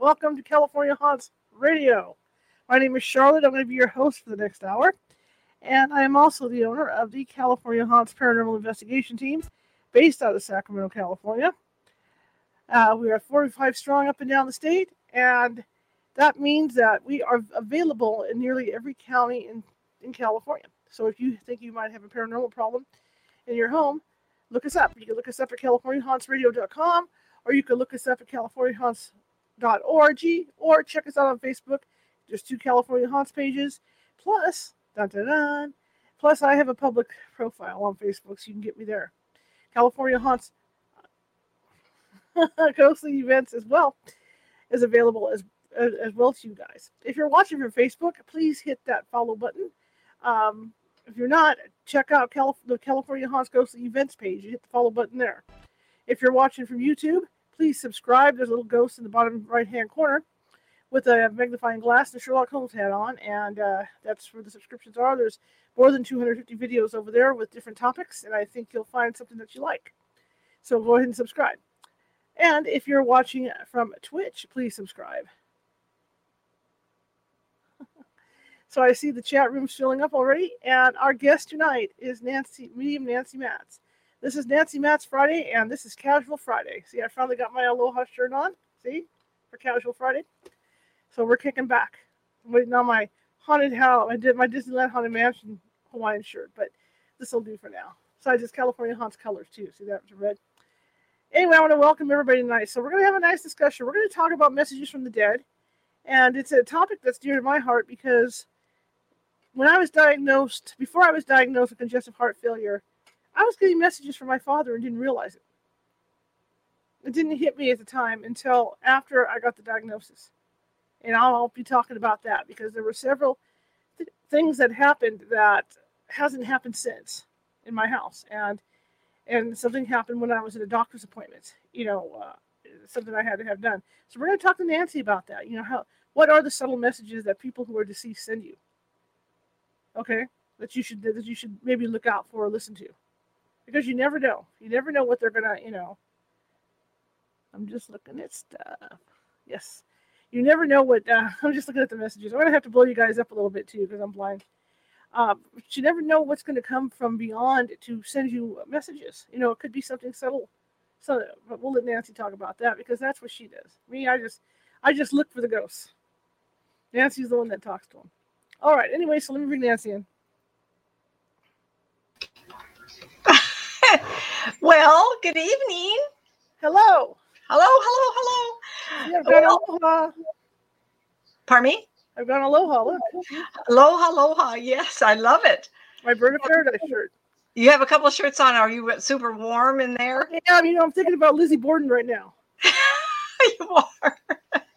Welcome to California Haunts Radio. My name is Charlotte. I'm going to be your host for the next hour. And I am also the owner of the California Haunts Paranormal Investigation Team based out of Sacramento, California. Uh, we are 45 strong up and down the state, and that means that we are available in nearly every county in, in California. So if you think you might have a paranormal problem in your home, look us up. You can look us up at CaliforniaHauntsRadio.com, or you can look us up at CaliforniaHaunts.org, or check us out on Facebook. There's two California Haunts pages. Plus, dun, dun, dun, plus I have a public profile on Facebook, so you can get me there. California Haunts ghostly events as well is available as, as, as well to you guys. If you're watching from Facebook, please hit that follow button. Um, if you're not, check out Calif- the California Haunts Ghostly Events page. You hit the follow button there. If you're watching from YouTube, please subscribe. There's a little ghost in the bottom right hand corner with a magnifying glass and Sherlock Holmes hat on, and uh, that's where the subscriptions are. There's more than 250 videos over there with different topics, and I think you'll find something that you like. So go ahead and subscribe. And if you're watching from Twitch, please subscribe. so I see the chat room's filling up already, and our guest tonight is Nancy, medium Nancy Matz. This is Nancy Matz Friday, and this is Casual Friday. See, I finally got my Aloha shirt on. See, for Casual Friday. So we're kicking back. I'm waiting on my haunted house. I did my Disneyland Haunted Mansion Hawaiian shirt, but this will do for now. Besides, I just California Haunts colors too. See that red? Anyway, I want to welcome everybody tonight. So we're going to have a nice discussion. We're going to talk about messages from the dead, and it's a topic that's dear to my heart because when I was diagnosed, before I was diagnosed with congestive heart failure, I was getting messages from my father and didn't realize it. It didn't hit me at the time until after I got the diagnosis. And I'll be talking about that because there were several th- things that happened that hasn't happened since in my house. And and something happened when I was at a doctor's appointment. You know, uh, something I had to have done. So we're going to talk to Nancy about that. You know, how what are the subtle messages that people who are deceased send you? Okay, that you should that you should maybe look out for or listen to, because you never know. You never know what they're gonna. You know. I'm just looking at stuff. Yes, you never know what. Uh, I'm just looking at the messages. I'm gonna have to blow you guys up a little bit too because I'm blind. Um, but you never know what's going to come from beyond to send you messages. You know, it could be something subtle. So, but we'll let Nancy talk about that because that's what she does. Me, I just, I just look for the ghosts. Nancy's the one that talks to them. All right. Anyway, so let me bring Nancy in. Well, good evening. Hello. Hello, hello, hello. Yeah, I've got Well- aloha. Pardon me? I've got aloha. Look, Aloha, aloha. Yes, I love it. my bird of paradise shirt. You have a couple of shirts on. Are you uh, super warm in there? Yeah, you know, I'm thinking about Lizzie Borden right now. you are.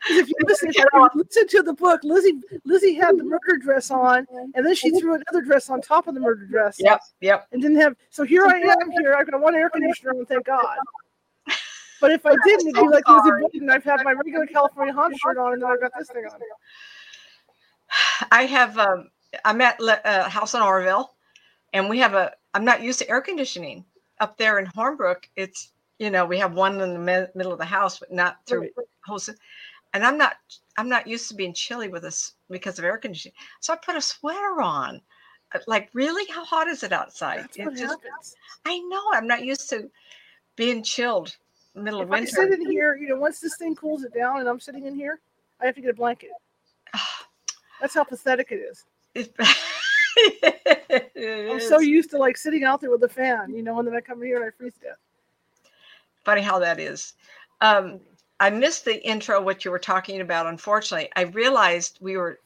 If you listen, listen to the book, Lizzie Lizzie had the murder dress on, and then she threw another dress on top of the murder dress. Yep, yep. and didn't have. So here I am here. I've got one air conditioner on, thank God. But if I didn't, it'd be like Lizzie Borden. I've had my regular California Haunt shirt on, and then I've got this thing on. I have. Um, I'm at Le- uh, House in Oroville, and we have a. I'm not used to air conditioning up there in Hornbrook. It's you know we have one in the mi- middle of the house, but not through Right. And I'm not. I'm not used to being chilly with us because of air conditioning. So I put a sweater on. Uh, Like really, how hot is it outside? It just-. I know. I'm not used to being chilled middle of If I winter. sit in here, you know, once this thing cools it down, and I'm sitting in here, I have to get a blanket. That's how pathetic it is. It- I'm so used to like sitting out there with a fan, you know, and then I come here and I freeze to death. funny how that is. Um, I missed the intro, what you were talking about. Unfortunately, I realized we were.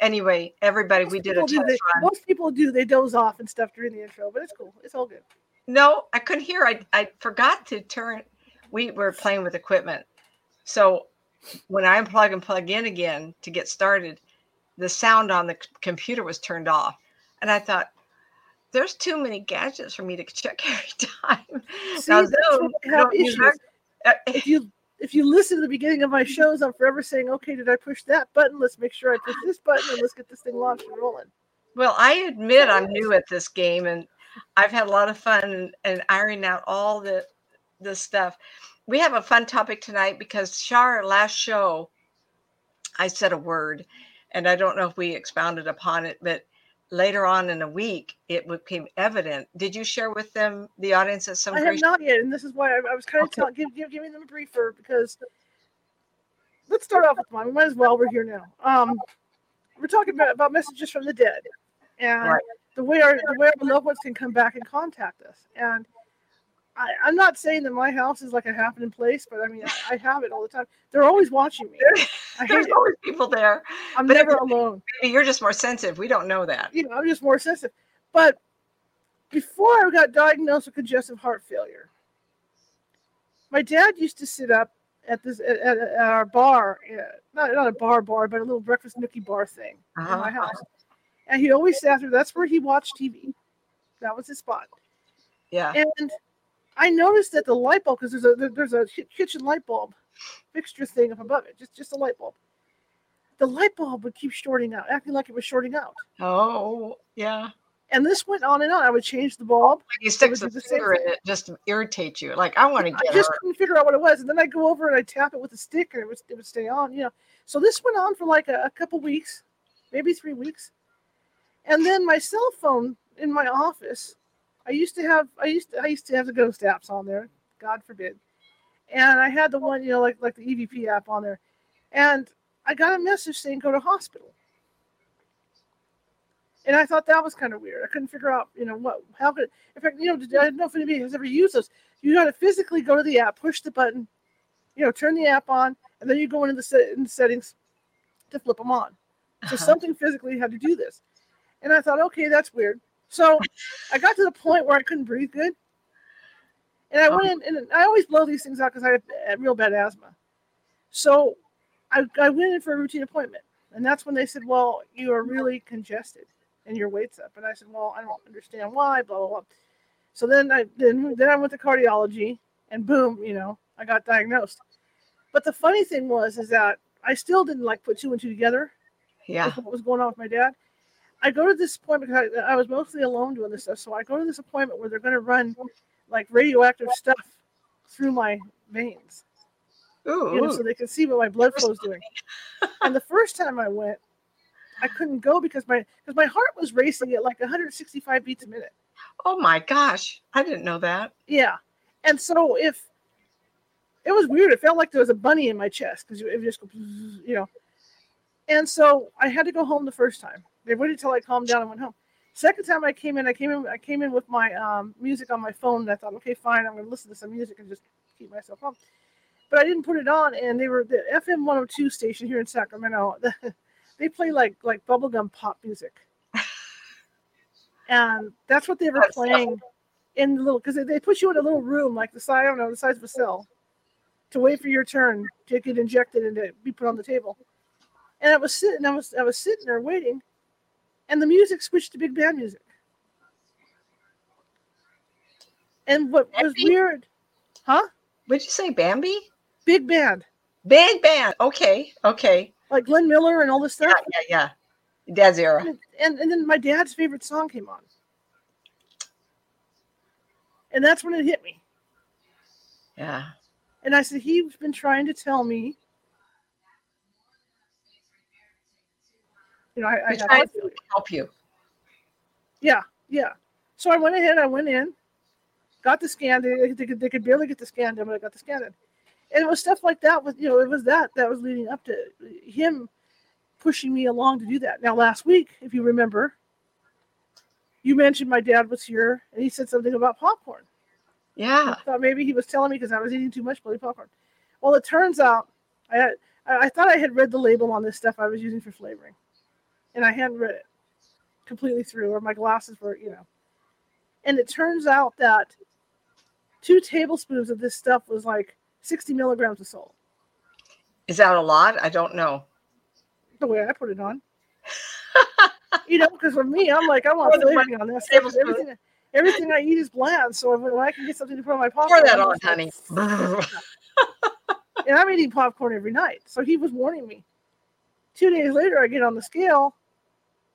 Anyway, everybody, we did a test they, run. Most people do. They doze off and stuff during the intro, but it's cool. It's all good. No, I couldn't hear. I I forgot to turn. We were playing with equipment, so when I unplug and plug in again to get started, the sound on the computer was turned off. And I thought, there's too many gadgets for me to check every time. See, Now, Zoom, I I don't use issues. that- uh, If you if you listen to the beginning of my shows, I'm forever saying, okay, did I push that button? Let's make sure I push this button and let's get this thing launched and rolling. Well, I admit I'm new at this game and I've had a lot of fun and, ironing out all the the stuff. We have a fun topic tonight because Shar last show I said a word and I don't know if we expounded upon it, but later on in the week it became evident. Did you share with them the audience at some I have not yet, and this is why I, I was kind of Okay. telling, give, give, giving them a briefer because let's start off with mine. We might as well. We're here now. Um, we're talking about, about messages from the dead, and Right. the way our the way our loved ones can come back and contact us. And I, I'm not saying that my house is like a happening place, but I mean I, I have it all the time. They're always watching me. There's it. always people there. I'm but never alone. Maybe you're just more sensitive. We don't know that. you know, I'm just more sensitive. But before I got diagnosed with congestive heart failure, my dad used to sit up at this at, at, at our bar, uh, not not a bar bar, but a little breakfast nookie bar thing in my Uh-huh. house, and he always sat there. That's where he watched TV. That was his spot. Yeah. And I noticed that the light bulb, because there's a there's a kitchen light bulb fixture thing up above it, just just a light bulb. The light bulb would keep shorting out, acting like it was shorting out. Oh, yeah. And this went on and on. I would change the bulb. Like sticks a the finger in it just to irritate you. Like I want to I just her. couldn't figure out what it was. And then I go over and I tap it with a stick and it would, it would stay on, you know. So this went on for like a, a couple weeks, maybe three weeks. And then my cell phone in my office, I used to have I used to I used to have the ghost apps on there, God forbid. And I had the one, you know, like like the EVP app on there. And I got a message saying go to hospital. And I thought that was kind of weird. I couldn't figure out, you know, what how could in fact, you know, I don't know if anybody has ever used those. You got to physically go to the app, push the button, you know, turn the app on, and then you go into the, set, in the settings to flip them on. So Uh-huh. something physically had to do this. And I thought, okay, that's weird. So I got to the point where I couldn't breathe good. And I went in, and I always blow these things out because I have uh, real bad asthma. So I, I went in for a routine appointment. And that's when they said, well, you are really congested and your weight's up. And I said, well, I don't understand why, blah, blah, blah. So then I then, then I went to cardiology and boom, you know, I got diagnosed. But the funny thing was is that I still didn't like put two and two together Yeah. what was going on with my dad. I go to this appointment because I, I was mostly alone doing this stuff. So I go to this appointment where they're going to run like radioactive stuff through my veins, Ooh. you know, so they can see what my blood flow is doing. and the first time I went, I couldn't go because my because my heart was racing at like 165 beats a minute. oh my gosh. I didn't know that. Yeah, and so if it was weird, it felt like there was a bunny in my chest because it just go, you know. And so I had to go home the first time. They waited till I calmed down and went home. Second time I came in, I came in, I came in with my um, music on my phone, and I thought, okay, fine, I'm going to listen to some music and just keep myself home. But I didn't put it on, and they were the FM 102 station here in Sacramento. they play like like bubblegum pop music, and that's what they were That's playing in the little because they, they put you in a little room like the size I don't know the size of a cell to wait for your turn to get injected and to be put on the table. And I was sitting, I was I was sitting there waiting, and the music switched to big band music. And what was weird, huh? Would you say Bambi? Big band, Big band. Okay. Okay. like Glenn Miller and all this stuff. Yeah, yeah, yeah. Dad's era. And, and and then my dad's favorite song came on, and that's when it hit me. Yeah. And I said, he's been trying to tell me. You know, I, I have to help you. Yeah, yeah. So I went ahead, I went in, got the scan. They, they, could, they could barely get the scan done, but I got the scan done. And it was stuff like that with, you know, it was that that was leading up to him pushing me along to do that. Now, last week, if you remember, you mentioned my dad was here and he said something about popcorn. Yeah. I thought maybe he was telling me because I was eating too much bloody popcorn. Well, it turns out I had, I I thought I had read the label on this stuff I was using for flavoring, and I hadn't read it completely through, or my glasses were, you know. And it turns out that two tablespoons of this stuff was like 60 milligrams of salt. Is that a lot? I don't know. The way I put it on. you know, because for me, I'm like, I want flavoring on this. Everything, everything I eat is bland. So when I can get something to put on my popcorn, pour that on, honey. and I'm eating popcorn every night. So he was warning me. Two days later, I get on the scale.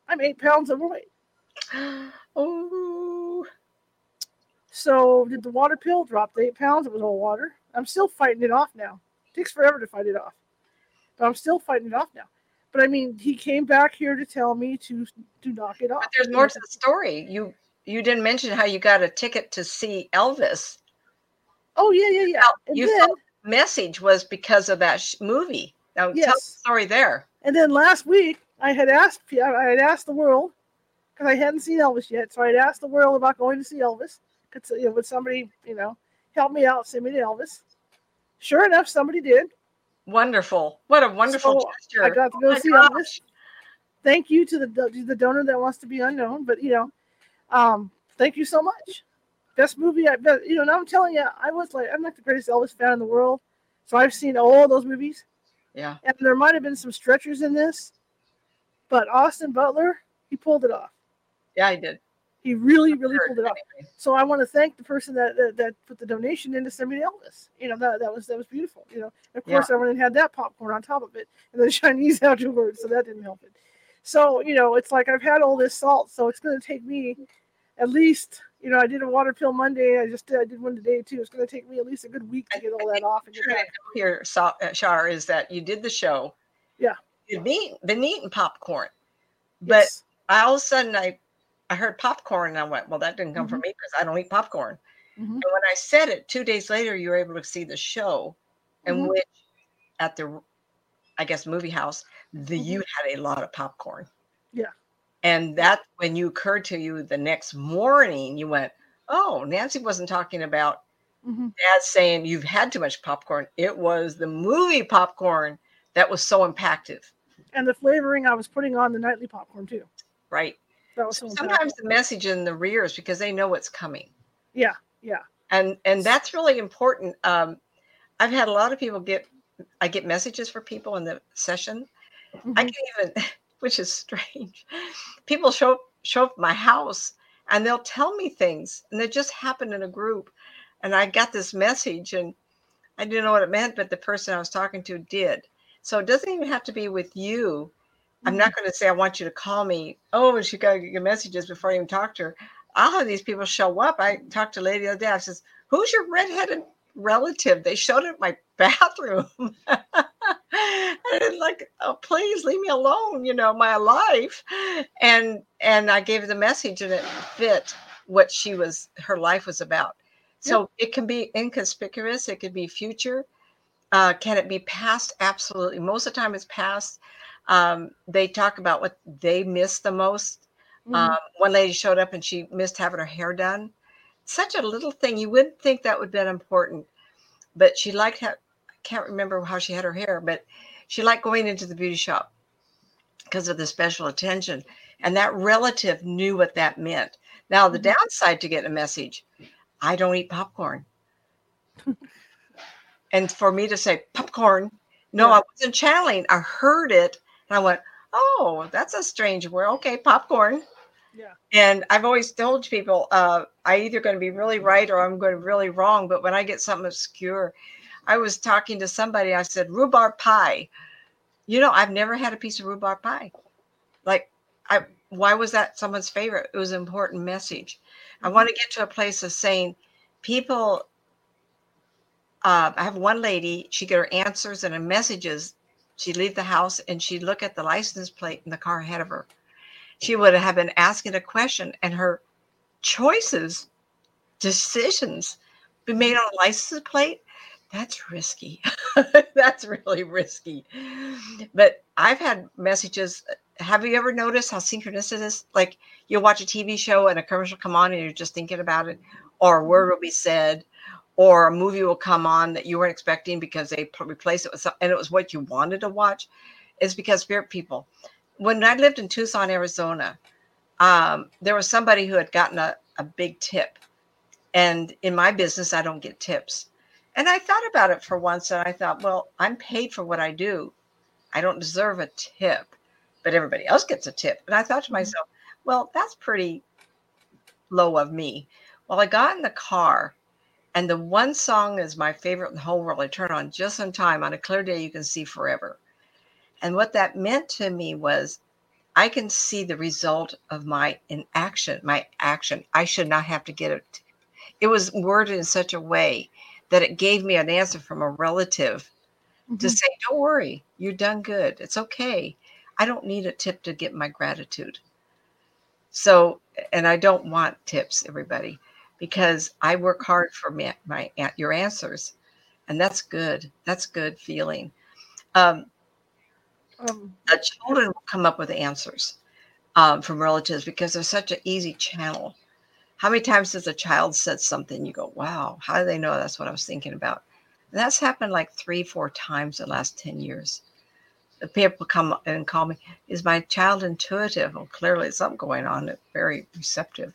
I'm eight pounds overweight. oh. So did the water pill drop eight pounds? It was all water. I'm still fighting it off now. It takes forever to fight it off, but I'm still fighting it off now. But I mean, he came back here to tell me to to knock it off. But there's more to the story. You you didn't mention how you got a ticket to see Elvis. Oh yeah, yeah, yeah. And you then, message was because of that sh- movie. Now yes. tell the story there. And then last week, I had asked I had asked the world because I hadn't seen Elvis yet, so I had asked the world about going to see Elvis. Could you know, would somebody you know help me out, send me to Elvis? Sure enough, somebody did. Wonderful! What a wonderful so gesture! I got to go oh see gosh. Elvis. Thank you to the to the donor that wants to be unknown, but you know, um, thank you so much. Best movie I bet you know. Now I'm telling you, I was like, I'm not the greatest Elvis fan in the world, so I've seen all those movies. Yeah. And there might have been some stretchers in this, but Austin Butler, he pulled it off. Yeah, he did. He really, really pulled it off. So I want to thank the person that, that, that put the donation in to send me to Elvis. You know that that was that was beautiful. You know, of course yeah. I went and had that popcorn on top of it, and the Chinese afterwards, so that didn't help it. So you know, it's like I've had all this salt, so it's going to take me at least. You know, I did a water pill Monday. I just did, I did one today too. It's going to take me at least a good week to get all that off. And get that. Here, uh, Shar, is that you did the show. Yeah. Been, been eating popcorn, but yes. I, all of a sudden I I heard popcorn and I went, well, that didn't come mm-hmm. from me because I don't eat popcorn. Mm-hmm. And when I said it, two days later, you were able to see the show, in mm-hmm. which at the, I guess, movie house, the mm-hmm. you had a lot of popcorn. Yeah. And that when you occurred to you the next morning, you went, oh, Nancy wasn't talking about mm-hmm. dad saying you've had too much popcorn. It was the movie popcorn that was so impactful. And the flavoring I was putting on the nightly popcorn too. Right. So sometimes the message in the rear is because they know what's coming. Yeah, yeah. And and that's really important. Um, I've had a lot of people get I get messages for people in the session. Mm-hmm. I can even, which is strange. People show show up my house and they'll tell me things, and it just happened in a group. And I got this message, and I didn't know what it meant, but the person I was talking to did. So it doesn't even have to be with you. I'm not mm-hmm. going to say I want you to call me. Oh, she got your messages before I even talk to her. I'll have these people show up. I talked to a lady the other day. I says, "Who's your redheaded relative?" They showed up my bathroom. and it's like, oh, please leave me alone. You know my life. And and I gave the message, and it fit what she was. Her life was about. So it can be inconspicuous. It could be future. Uh, can it be passed? Absolutely. Most of the time, it's passed. um, they talk about what they miss the most. Mm-hmm. Um, one lady showed up and she missed having her hair done. Such a little thing. You wouldn't think that would be important, but she liked how, I can't remember how she had her hair, but she liked going into the beauty shop because of the special attention. And that relative knew what that meant. Now, the mm-hmm. downside to getting a message I don't eat popcorn. and for me to say popcorn, no, yeah. I wasn't channeling. I heard it and I went, oh, that's a strange word. Okay, popcorn. Yeah. And I've always told people, uh, I either going to be really right or I'm going to be really wrong. But when I get something obscure, I was talking to somebody. I said rhubarb pie. You know, I've never had a piece of rhubarb pie. Like, I why was that someone's favorite? It was an important message. Mm-hmm. I want to get to a place of saying people. Uh, I have one lady. She get her answers and her messages She'd leave the house and she'd look at the license plate in the car ahead of her. She would have been asking a question, and her choices, decisions, be made on a license plate. That's risky. That's really risky. But I've had messages. Have you ever noticed how synchronous it is? Like you'll watch a TV show and a commercial come on and you're just thinking about it, or a word will be said, or a movie will come on that you weren't expecting because they replace it with something and it was what you wanted to watch is because spirit people when i lived in tucson arizona um, there was somebody who had gotten a, a big tip and in my business i don't get tips And I thought about it for once and I thought, well, I'm paid for what I do. I don't deserve a tip, but everybody else gets a tip. And I thought to Mm-hmm. myself, well, that's pretty low of me. Well, I got in the car and the one song is my favorite in the whole world. I turn on just in time on a clear day, you can see forever. And what that meant to me was I can see the result of my inaction, my action. I should not have to get it. It was worded in such a way that it gave me an answer from a relative to Mhm. say, Don't worry, you've done good. It's okay. I don't need a tip to get my gratitude. So, and I don't want tips, everybody, because I work hard for my, my your answers, and that's good. That's good feeling. Um, Um, the children will come up with answers um, from relatives because they're such an easy channel. How many times has a child said something you go, wow, how do they know that's what I was thinking about? And that's happened like three, four times in the last 10 years. The people come and call me, is my child intuitive? Well, clearly something going on. Very receptive.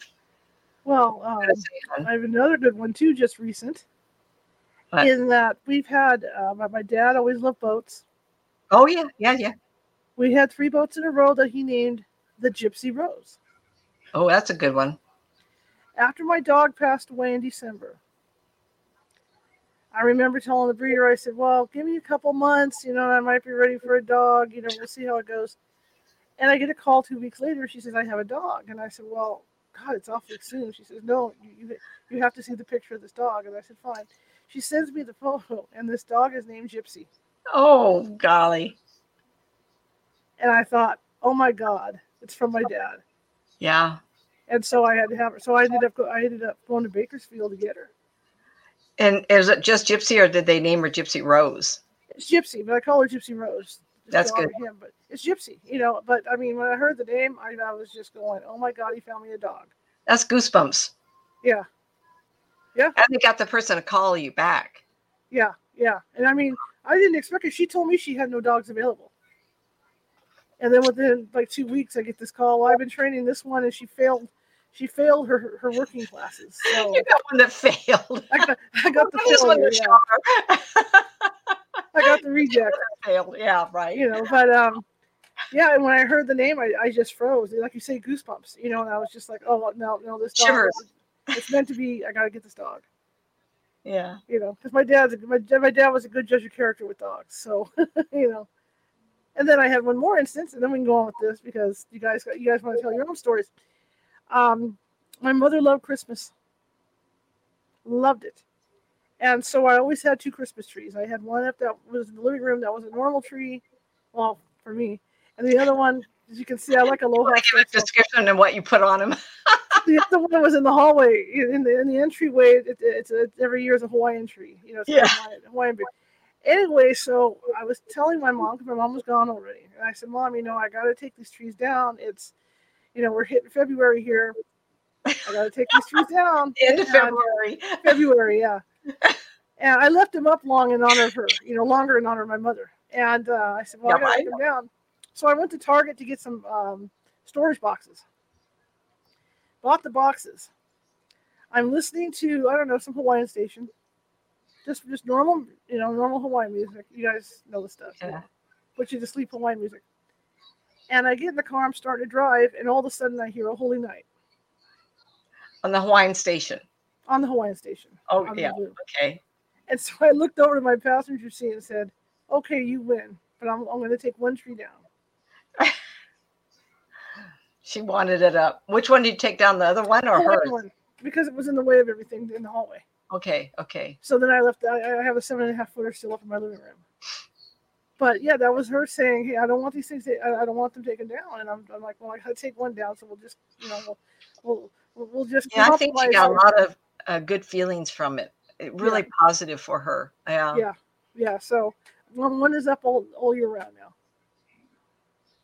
Well, um, I have another good one too, just recent. What? In that we've had, uh, my, my dad always loved boats. Oh, yeah, yeah, yeah. We had three boats in a row that he named the Gypsy Rose. Oh, that's a good one. After my dog passed away in December, I remember telling the breeder, I said, Well, give me a couple months, you know, I might be ready for a dog, you know, we'll see how it goes. And I get a call two weeks later. She says, I have a dog. And I said, Well, God, it's awfully soon. She says, No, you, you, you have to see the picture of this dog. And I said, Fine. She sends me the photo, and this dog is named Gypsy. Oh, golly. And I thought, Oh my God, it's from my dad. Yeah. And so I had to have her. So I ended up, I ended up going to Bakersfield to get her. And is it just Gypsy or did they name her Gypsy Rose? It's Gypsy, but I call her Gypsy Rose. That's good. Him, but it's Gypsy, you know. But I mean, when I heard the name, I, I was just going, "Oh my God, he found me a dog." That's goosebumps. Yeah, Yeah. And they got the person to call you back. yeah, yeah. And I mean, I didn't expect it. She told me she had no dogs available. And then within like two weeks, I get this call. Well, I've been training this one, and she failed. She failed her her working classes. So You got one that failed. I got I got the one failure, to yeah. I got the reject. failed. Yeah, right. you know but um yeah and when i heard the name i, I just froze like you say goosebumps you know and i was just like oh no no this dog Shivers. it's meant to be i gotta get this dog Yeah. you know because my dad's a, my, my dad was a good judge of character with dogs so you know and then i had one more instance and then we can go on with this because you guys you guys want to tell your own stories um my mother loved christmas loved it and so i always had two christmas trees i had one up that was in the living room that was a normal tree well for me and the other one as you can see i like a low Give a description of what you put on them. the other one was in the hallway in the in the entryway. It, it's a, every year is a Hawaiian tree. You know, it's Yeah. Hawaiian, Hawaiian tree. Anyway, so I was telling my mom because my mom was gone already, and I said, "Mom, you know, I got to take these trees down. It's, you know, we're hitting February here. I got to take these trees down. End of February. February, yeah. And I left them up long in honor of her, you know, longer in honor of my mother. And uh, I said, well, I got to take them down. So I went to Target to get some um, storage boxes. Bought the boxes. I'm listening to I don't know some Hawaiian station, just just normal, you know, normal Hawaiian music. You guys know the stuff. Yeah. Put you to sleep Hawaiian music. And I get in the car, I'm starting to drive, and all of a sudden I hear a holy night On the Hawaiian station. On the Hawaiian station. Oh, yeah. Okay. And so I looked over to my passenger seat and said, "Okay, you win, but I'm, I'm going to take one tree down." She wanted it up. Which one did you take down? The other one or The hers? one, because it was in the way of everything in the hallway. Okay. Okay. So then I left. I, I have a seven and a half footer still up in my living room. But yeah, that was her saying, "Hey, I don't want these things. I, I don't want them taken down." And I'm, I'm like, "Well, I got to take one down, so we'll just, you know, we'll, we'll, we'll, we'll just." Yeah, I think she got a lot of uh, good feelings from it. it really positive for her. Yeah. Yeah, yeah. So one, one is up all, all year round now.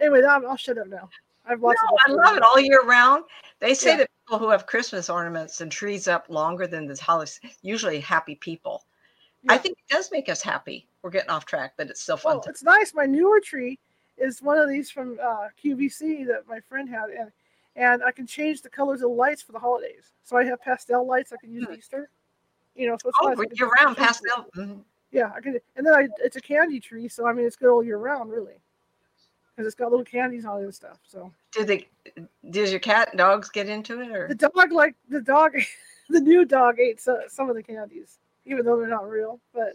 Anyway, I'll, I'll shut up now. I've lots No. I love it all year round. They say Yeah. that people who have Christmas ornaments and trees up longer than the holidays, usually happy people. I think it does make us happy. We're getting off track, but it's still fun. Well, to- it's nice. My newer tree is one of these from uh, QVC that my friend had, and and I can change the colors of the lights for the holidays. So I have pastel lights I can use Hmm. Easter. You know, so it's Oh, nice. Year round pastel. Mhm. Yeah, I could, and then I it's a candy tree, so I mean it's good all year round, really, because it's got little candies on it and stuff. So Do they? does your cat and dogs get into it or the dog, like the dog, the new dog ate so, some of the candies, even though they're not real, but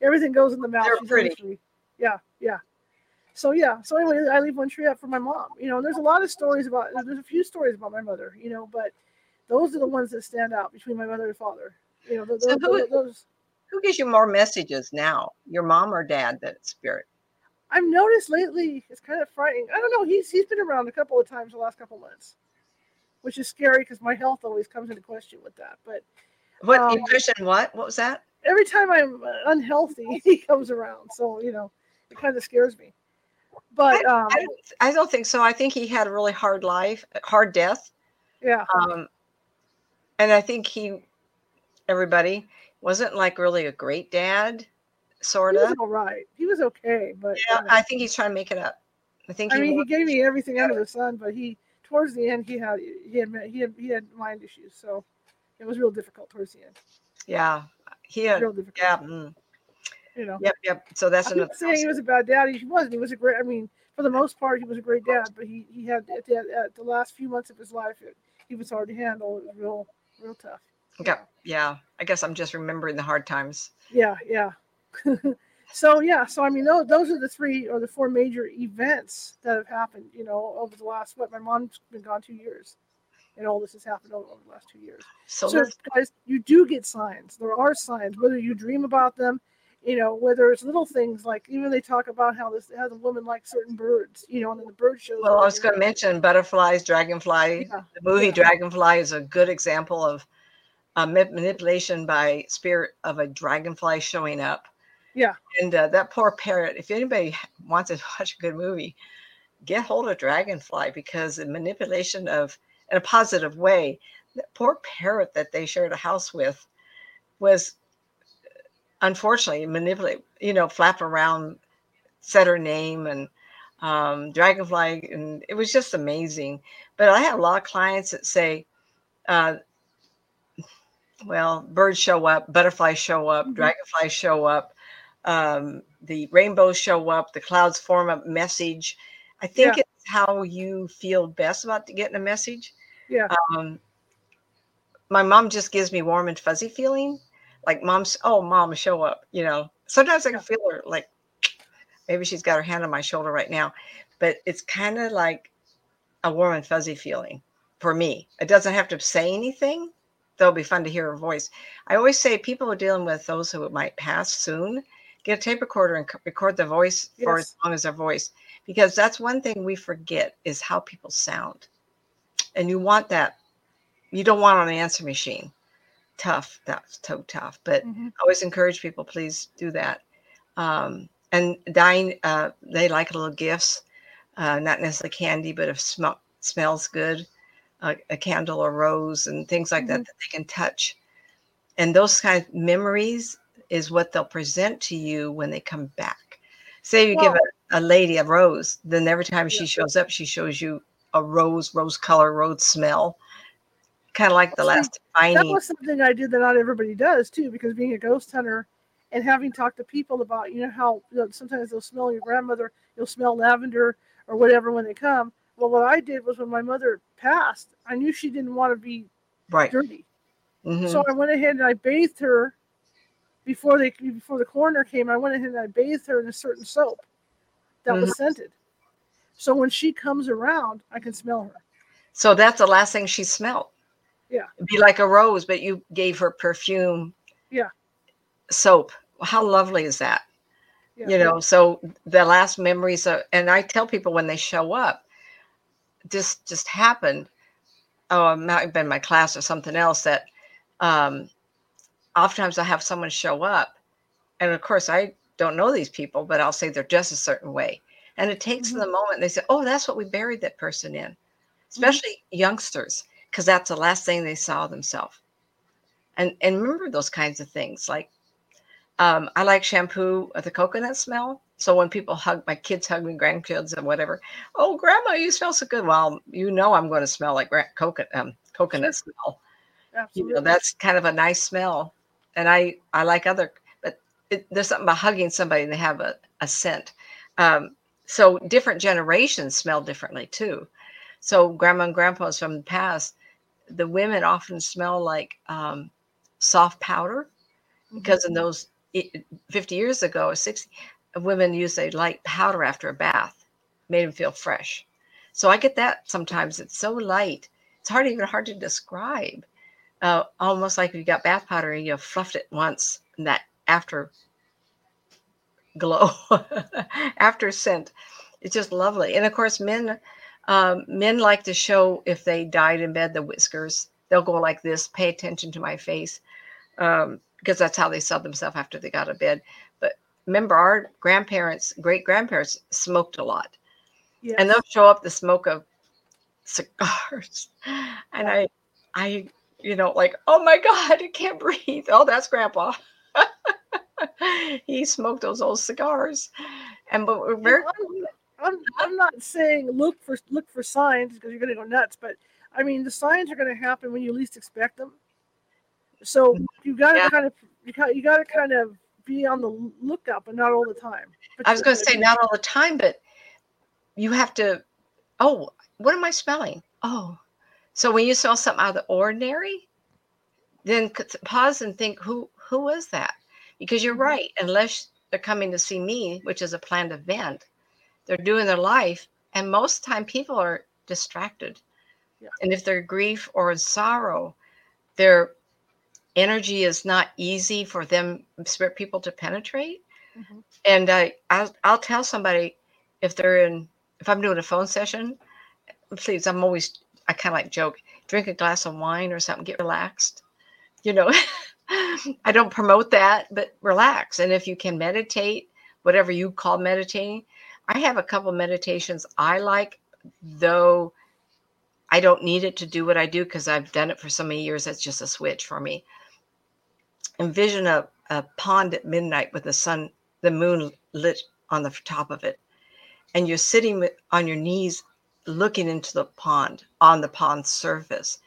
everything goes in the mouth. They're She's pretty. Yeah, yeah. So yeah, so anyway, I leave one tree up for my mom. You know, there's a lot of stories about. There's a few stories about my mother. You know, but those are the ones that stand out between my mother and father. You know, those, So who- those, who gives you more messages now? Your mom or dad that spirit? I've noticed lately it's kind of frightening. I don't know. He's he's been around a couple of times the last couple of months, which is scary because my health always comes into question with that. But What Um, question what? What was that? every time I'm uh, unhealthy, he comes around. So you know, it kind of scares me. But um, I don't, I don't think so. I think he had a really hard life, hard death. yeah, Um, and I think he, everybody, wasn't like really a great dad, sort he of. was all right. He was okay, but Yeah, you know, I think he's trying to make it up. I think I he mean, he gave me everything under the sun. But he towards the end, he had he had he had he had mind issues. So it was real difficult towards the end. yeah, he had, Real difficult. yeah, mm, You know. yep, yep. So that's I'm another. not saying he was a bad dad. He wasn't. He was a great. I mean, for the most part, he was a great dad. But he he had at the, at the last few months of his life, it, he was hard to handle. It was real real tough. Okay, yeah. I guess I'm just remembering the hard times. Yeah, yeah. so yeah, so I mean, those those are the three or the four major events that have happened. You know, over the last what my mom's been gone two years, and all this has happened over, over the last two years. So, So, guys, you do get signs. There are signs, whether you dream about them, you know, whether it's little things like even they talk about how this how the woman likes certain birds, you know, and then the bird shows. well, I was going to mention butterflies, dragonfly. Yeah, The movie yeah. Dragonfly is a good example of uh, manipulation by spirit of a dragonfly showing up. Yeah. And uh, that poor parrot, if anybody wants to watch a good movie, get hold of Dragonfly because the manipulation of, in a positive way, that poor parrot that they shared a house with was unfortunately manipulate, you know, flap around, said her name and um, Dragonfly. And it was just amazing. But I have a lot of clients that say, uh, well, birds show up, butterflies show up, Mhm. dragonflies show up, um, the rainbows show up, the clouds form a message. I think Yeah. it's how you feel best about getting a message. Yeah. Um, my mom just gives me warm and fuzzy feeling, like mom's. Oh, mom, show up. You know, sometimes I can feel her like maybe she's got her hand on my shoulder right now, but it's kind of like a warm and fuzzy feeling for me. It doesn't have to say anything. Though it'll be fun to hear her voice. I always say people who are dealing with those who might pass soon, get a tape recorder and record the voice for as long as their voice, because that's one thing we forget is how people sound, and you want that. You don't want on an answer machine. Tough. That's so tough. But Mhm. I always encourage people, please do that. Um, and dying, uh, they like little gifts, uh, not necessarily candy, but if sm- smells good, uh, a candle or rose and things like that Mhm. that they can touch. And those kind of memories is what they'll present to you when they come back. Say you give a, a lady a rose, then every time she Yeah. shows up, she shows you a rose, rose color, rose smell. Kind of like the See, last that was something I did that not everybody does too, because being a ghost hunter and having talked to people about, you know, how you know, sometimes they'll smell your grandmother, you'll smell lavender or whatever when they come. Well, what I did was when my mother passed, I knew she didn't want to be Right. dirty, Mhm. so I went ahead and I bathed her before they before the coroner came. I went ahead and I bathed her in a certain soap that was scented. So when she comes around, I can smell her. So that's the last thing she smelled. Yeah. It'd be like a rose, but you gave her perfume. Yeah. Soap. How lovely is that? Yeah. You know, so the last memories of, and I tell people when they show up, this just happened. Oh, it might have been my class or something else that um oftentimes I have someone show up. And of course I don't know these people, but I'll say they're just a certain way. And it takes them Mhm. a moment. They say, Oh, that's what we buried that person in especially youngsters, because that's the last thing they saw themselves. And and remember those kinds of things. Like um, I like shampoo with the coconut smell. So when people hug my kids, hug me, grandkids, and whatever, oh grandma, you smell so good. Well, you know I'm going to smell like gra- coconut um, coconut smell. You know that's kind of a nice smell. and I I like other, but it, there's something about hugging somebody and they have a, a scent. Um, so different generations smell differently too. So grandma and grandpas from the past, the women often smell like um, soft powder because mm-hmm. in those 50 years ago or 60, women used a light powder after a bath, made them feel fresh. So I get that sometimes. It's so light, it's hard even hard to describe. Uh, almost like you got bath powder and you fluffed it once, and that after glow, after scent, it's just lovely. And of course, men um, men like to show if they died in bed the whiskers. They'll go like this. Pay attention to my face. Um, because that's how they saw themselves after they got out of bed. But remember, our grandparents, great grandparents, smoked a lot, yes. and they'll show up the smoke of cigars, and I, I, you know, like, oh my God, I can't breathe. Oh, that's Grandpa. he smoked those old cigars, and but we're very. I'm, I'm not saying look for look for signs because you're going to go nuts, but I mean the signs are going to happen when you least expect them. So mm-hmm. you got to yeah. kind of you got you got to kind of be on the lookout, but not all the time. But I was going to say be- not all the time, but you have to. Oh, what am I smelling? Oh, so when you smell something out of the ordinary, then pause and think who who is that? Because you're mm-hmm. right. Unless they're coming to see me, which is a planned event, they're doing their life, and most time people are distracted. Yeah. And if they're grief or in sorrow, they're energy is not easy for them spirit people to penetrate. Mm-hmm. And I, I'll, I'll tell somebody if they're in, if I'm doing a phone session, please, I'm always, I kind of like joke, drink a glass of wine or something, get relaxed. You know, I don't promote that, but relax. And if you can meditate, whatever you call meditating, I have a couple meditations I like, though I don't need it to do what I do because I've done it for so many years. That's just a switch for me envision a, a pond at midnight with the sun, the moon lit on the top of it. And you're sitting on your knees looking into the pond, on the pond surface,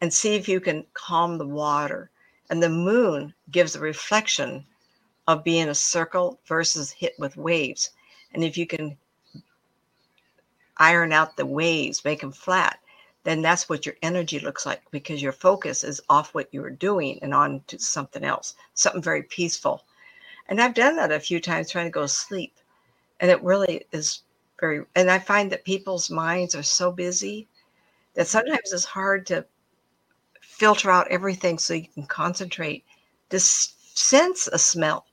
and see if you can calm the water. And the moon gives a reflection of being a circle versus hit with waves. And if you can iron out the waves, make them flat, then that's what your energy looks like because your focus is off what you were doing and on to something else, something very peaceful. And I've done that a few times trying to go to sleep. And it really is very, and I find that people's minds are so busy that sometimes it's hard to filter out everything so you can concentrate to sense a smell.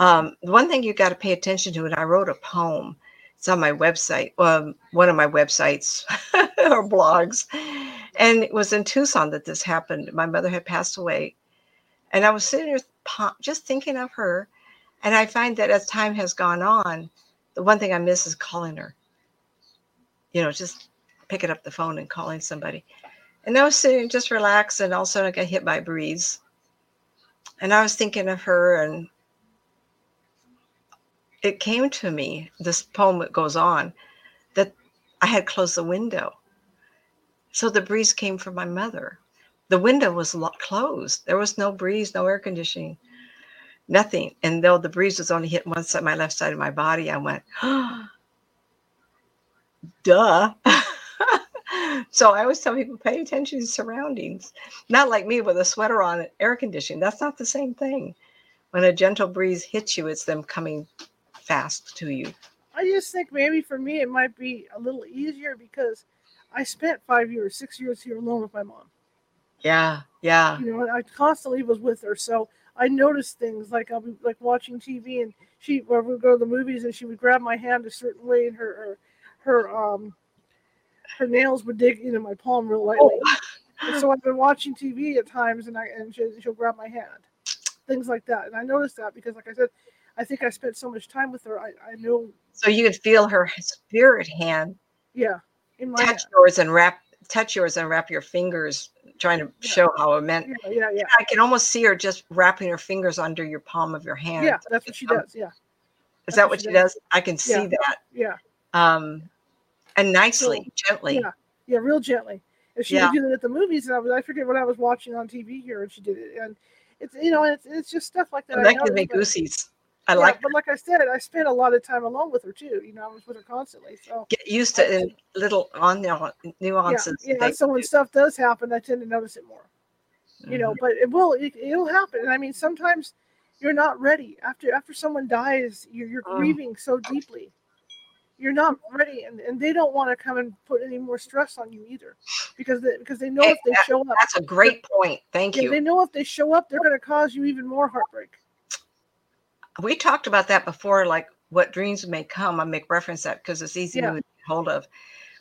Um, one thing you got to pay attention to, and I wrote a poem it's on my website, um, one of my websites or blogs. And it was in Tucson that this happened. My mother had passed away. And I was sitting there just thinking of her. And I find that as time has gone on, the one thing I miss is calling her. You know, just picking up the phone and calling somebody. And I was sitting just relaxed, and all of a sudden I got hit by a breeze. And I was thinking of her and it came to me, this poem that goes on, that I had closed the window. So the breeze came from my mother. The window was closed. There was no breeze, no air conditioning, nothing. And though the breeze was only hitting one side, my left side of my body, I went, duh. so I always tell people pay attention to surroundings. Not like me with a sweater on, air conditioning. That's not the same thing. When a gentle breeze hits you, it's them coming fast to you? I just think maybe for me it might be a little easier because I spent five years, six years here alone with my mom. Yeah, yeah. You know, I constantly was with her, so I noticed things like I'll be like watching TV and she, where we go to the movies, and she would grab my hand a certain way, and her her, her um her nails would dig into my palm real lightly. Oh. so I've been watching TV at times, and I and she, she'll grab my hand, things like that. And I noticed that because, like I said, I think I spent so much time with her. I, I know. So you could feel her spirit hand. Yeah. In my touch hand. yours and wrap touch yours and wrap your fingers, trying to yeah. show how it meant. Yeah, yeah, yeah. I can almost see her just wrapping her fingers under your palm of your hand. Yeah, that's what she um, does. Yeah. Is that's that what she does? does? I can see yeah. that. Yeah. Um, and nicely, gently. Yeah, yeah, real gently. If she yeah. would it at the movies, and I was, I forget what I was watching on TV here, and she did it, and it's you know, it's it's just stuff like that. that gives me goosies. I yeah, like but like I said, I spent a lot of time alone with her too. You know, I was with her constantly. So get used to little on nuances. Yeah, yeah. So when stuff does happen, I tend to notice it more. Mm-hmm. You know, mm-hmm. but it will it, will happen. And I mean, sometimes you're not ready after after someone dies. You're, you're mm. grieving so deeply. You're not ready, and, and they don't want to come and put any more stress on you either, because they, because they know hey, if they that, show up. That's a great point. Thank yeah, you. They know if they show up, they're going to cause you even more heartbreak we talked about that before, like what dreams may come. I make reference that because it's easy yeah. to get hold of.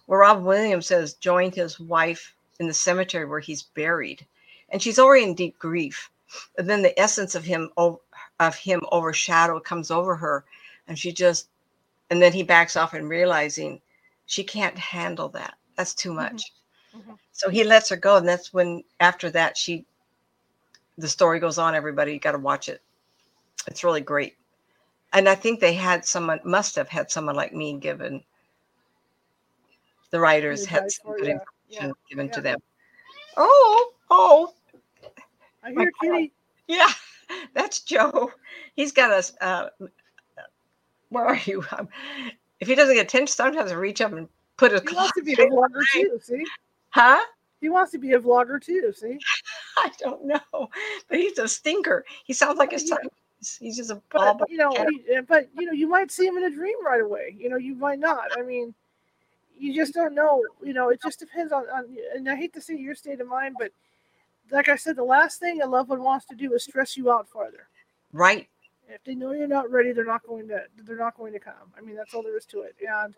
Where Rob Williams says joined his wife in the cemetery where he's buried, and she's already in deep grief. And then the essence of him of him overshadow comes over her, and she just, and then he backs off and realizing she can't handle that. That's too mm-hmm. much. Mm-hmm. So he lets her go, and that's when after that she, the story goes on. Everybody, you got to watch it. It's really great. And I think they had someone, must have had someone like me given, the writers had some good information yeah. given yeah. to them. Oh, oh. I hear Kitty. Yeah, that's Joe. He's got us. Uh, where are you? Um, if he doesn't get attention, sometimes I reach up and put his. He wants to be a vlogger too. See? Huh? He wants to be a vlogger too. See? I don't know, but he's a stinker. He sounds like his son. He's just a but, you know, he, but you know, you might see him in a dream right away. You know, you might not. I mean, you just don't know. You know, it just depends on, on. And I hate to say your state of mind, but like I said, the last thing a loved one wants to do is stress you out farther. Right. If they know you're not ready, they're not going to. They're not going to come. I mean, that's all there is to it. And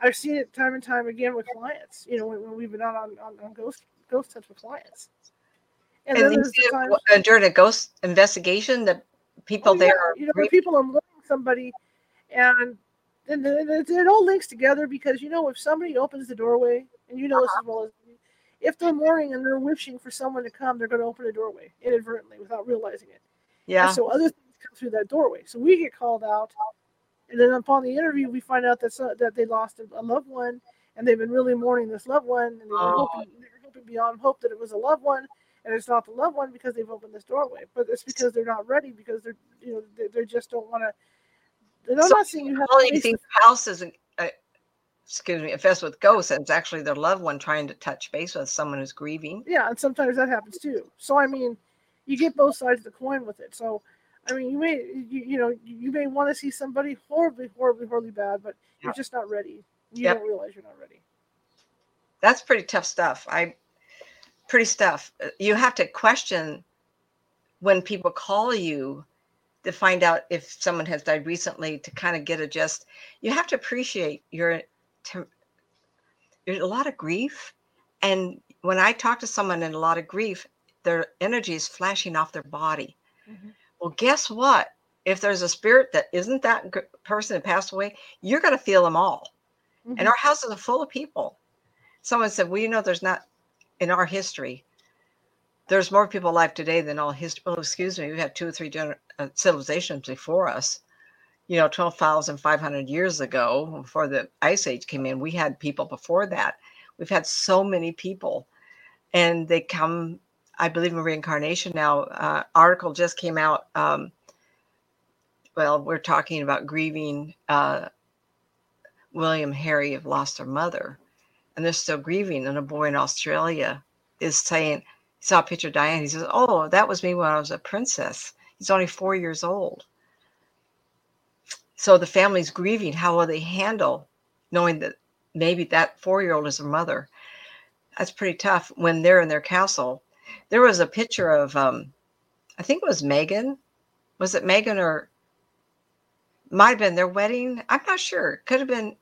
I've seen it time and time again with clients. You know, when, when we've been out on, on, on ghost ghost hunts with clients. And, and then there's the times, uh, during a ghost investigation, that people oh, yeah. there. You know, people are mourning somebody, and then it, all links together because you know if somebody opens the doorway, and you know uh-huh. this as well as me, if they're mourning and they're wishing for someone to come, they're going to open a doorway inadvertently without realizing it. Yeah. And so other things come through that doorway. So we get called out, and then upon the interview, we find out that so, that they lost a, a, loved one, and they've been really mourning this loved one, and they were, oh. hoping, they were hoping beyond hope that it was a loved one, and it's not the loved one because they've opened this doorway, but it's because they're not ready because they're you know they, they just don't want to. They're so not saying you have. Well, you think house is uh, excuse me infested with ghosts, and it's actually their loved one trying to touch base with someone who's grieving. Yeah, and sometimes that happens too. So I mean, you get both sides of the coin with it. So. I mean, you may you, you know you may want to see somebody horribly, horribly, horribly bad, but yeah. you're just not ready. You yep. don't realize you're not ready. That's pretty tough stuff. I pretty stuff. Uh, you have to question when people call you to find out if someone has died recently to kind of get a just. You have to appreciate your. To, there's a lot of grief, and when I talk to someone in a lot of grief, their energy is flashing off their body. Mm-hmm. Well, guess what? If there's a spirit that isn't that person that passed away, you're going to feel them all. Mm-hmm. And our houses are full of people. Someone said, "Well, you know, there's not in our history, there's more people alive today than all history. Oh, excuse me, we've had two or three gener- uh, civilizations before us. You know, 12,500 years ago, before the Ice Age came in, we had people before that. We've had so many people, and they come, I believe in reincarnation now. Uh, article just came out. Um, well, we're talking about grieving. Uh, William Harry have lost their mother and they're still grieving. And a boy in Australia is saying, he saw a picture of Diane. He says, Oh, that was me when I was a princess. He's only four years old. So the family's grieving. How will they handle knowing that maybe that four year old is their mother? That's pretty tough when they're in their castle. There was a picture of, um, I think it was Meghan. Was it Meghan or might have been their wedding? I'm not sure. Could have been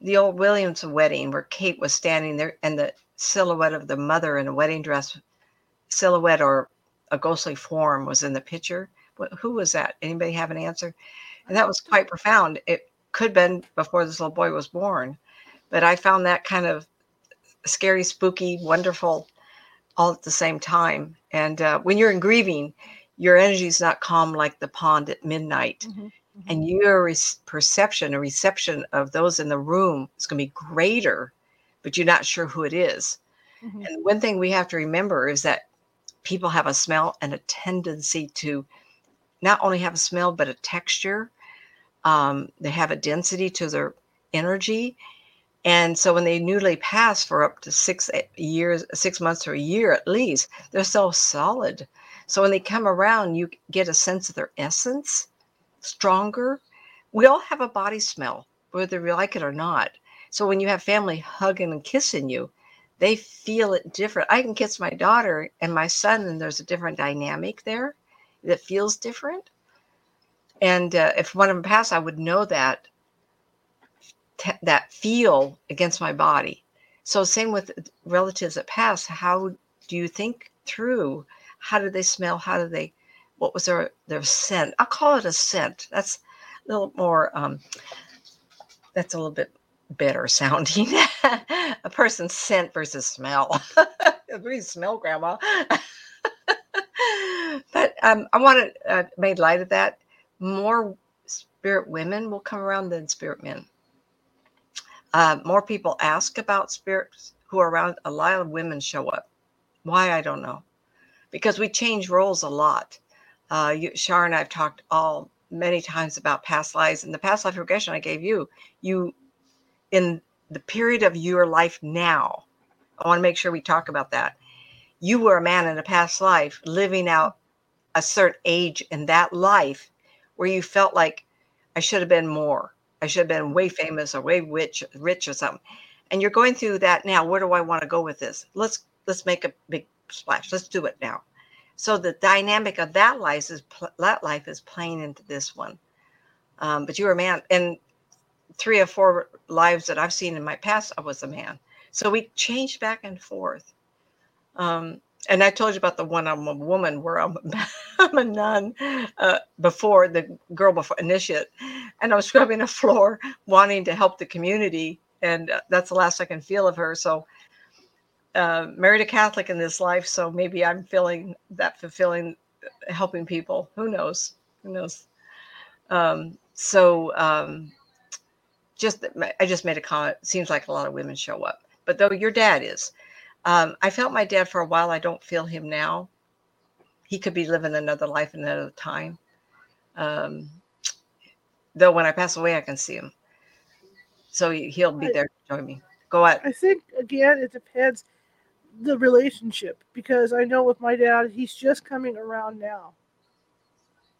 the old Williams wedding where Kate was standing there and the silhouette of the mother in a wedding dress, silhouette or a ghostly form was in the picture. Who was that? Anybody have an answer? And that was quite profound. It could have been before this little boy was born, but I found that kind of scary, spooky, wonderful all at the same time. And uh, when you're in grieving, your energy is not calm like the pond at midnight. Mm-hmm and your perception or reception of those in the room is going to be greater, but you're not sure who it is. Mm-hmm. And one thing we have to remember is that people have a smell and a tendency to not only have a smell but a texture. Um, they have a density to their energy, and so when they newly pass for up to six eh, years, six months or a year at least, they're so solid. So when they come around, you get a sense of their essence, stronger. We all have a body smell, whether we like it or not. So when you have family hugging and kissing you, they feel it different. I can kiss my daughter and my son, and there's a different dynamic there that feels different. And uh, if one of them passed, I would know that that feel against my body. So same with relatives that pass. How do you think through? How do they smell? How do they? What was their their scent? I'll call it a scent. That's a little more. Um, that's a little bit better sounding. a person's scent versus smell. we smell, Grandma. but um, I want to uh, make light of that. More spirit women will come around than spirit men. Uh, more people ask about spirits who are around. A lot of women show up. Why I don't know, because we change roles a lot. Uh, you, Shar and I've talked all many times about past lives, and the past life regression I gave you. You, in the period of your life now, I want to make sure we talk about that. You were a man in a past life living out a certain age in that life where you felt like I should have been more. I should have been way famous or way rich, rich or something. And you're going through that now. Where do I want to go with this? Let's let's make a big splash. Let's do it now. So the dynamic of that life is that life is playing into this one. Um, but you were a man, and three or four lives that I've seen in my past, I was a man. So we changed back and forth. Um, and I told you about the one I'm a woman where I'm, I'm a nun uh, before the girl before initiate, and I was scrubbing the floor, wanting to help the community, and uh, that's the last I can feel of her. So, uh, married a Catholic in this life, so maybe I'm feeling that fulfilling, uh, helping people. Who knows? Who knows? Um, so, um, just I just made a comment. Seems like a lot of women show up, but though your dad is. Um, I felt my dad for a while. I don't feel him now. He could be living another life another time. Um, though when I pass away, I can see him. So he'll be there to join me. Go ahead. I think again, it depends the relationship because I know with my dad, he's just coming around now.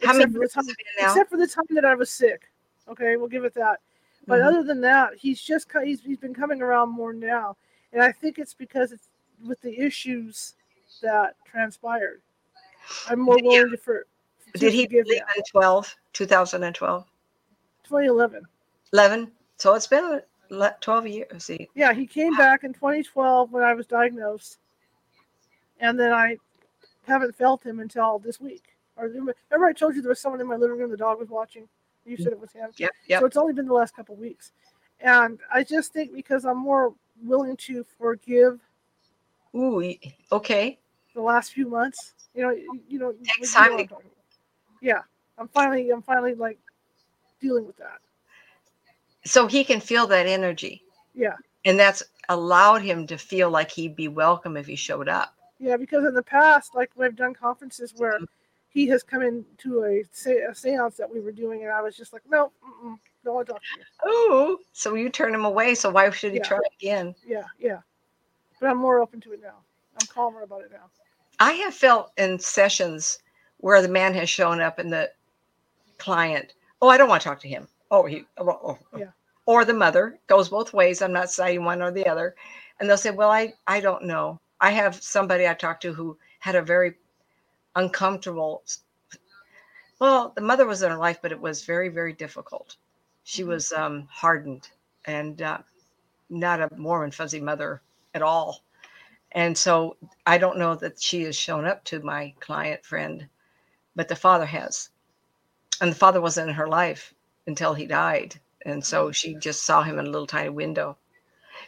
How except many for the time, except for the time that I was sick. Okay, we'll give it that. But mm-hmm. other than that, he's just he's he's been coming around more now, and I think it's because it's with the issues that transpired. I'm more willing to for. Did he leave in 12, 2012? 2011. 11. So it's been 12 years. See. Yeah, he came back in 2012 when I was diagnosed, and then I haven't felt him until this week. Or remember, I told you there was someone in my living room the dog was watching. You said it was him. Yeah, yeah. So it's only been the last couple weeks, and I just think because I'm more willing to forgive Ooh, okay. The last few months, you know, you know, Next time. You know yeah, I'm finally, I'm finally like dealing with that. So he can feel that energy. Yeah. And that's allowed him to feel like he'd be welcome if he showed up. Yeah, because in the past, like we've done conferences where mm-hmm. he has come into a, a seance that we were doing, and I was just like, no, don't to talk to you. Oh, so you turn him away. So why should he yeah. try again? Yeah, yeah but I'm more open to it now. I'm calmer about it now. I have felt in sessions where the man has shown up and the client, oh, I don't want to talk to him. Oh, he, oh, oh, oh. yeah. Or the mother goes both ways. I'm not saying one or the other. And they'll say, well, I, I don't know. I have somebody I talked to who had a very uncomfortable, well, the mother was in her life, but it was very, very difficult. She mm-hmm. was um, hardened and uh, not a warm and fuzzy mother at all. And so I don't know that she has shown up to my client friend, but the father has. And the father wasn't in her life until he died. And so mm. she just saw him in a little tiny window.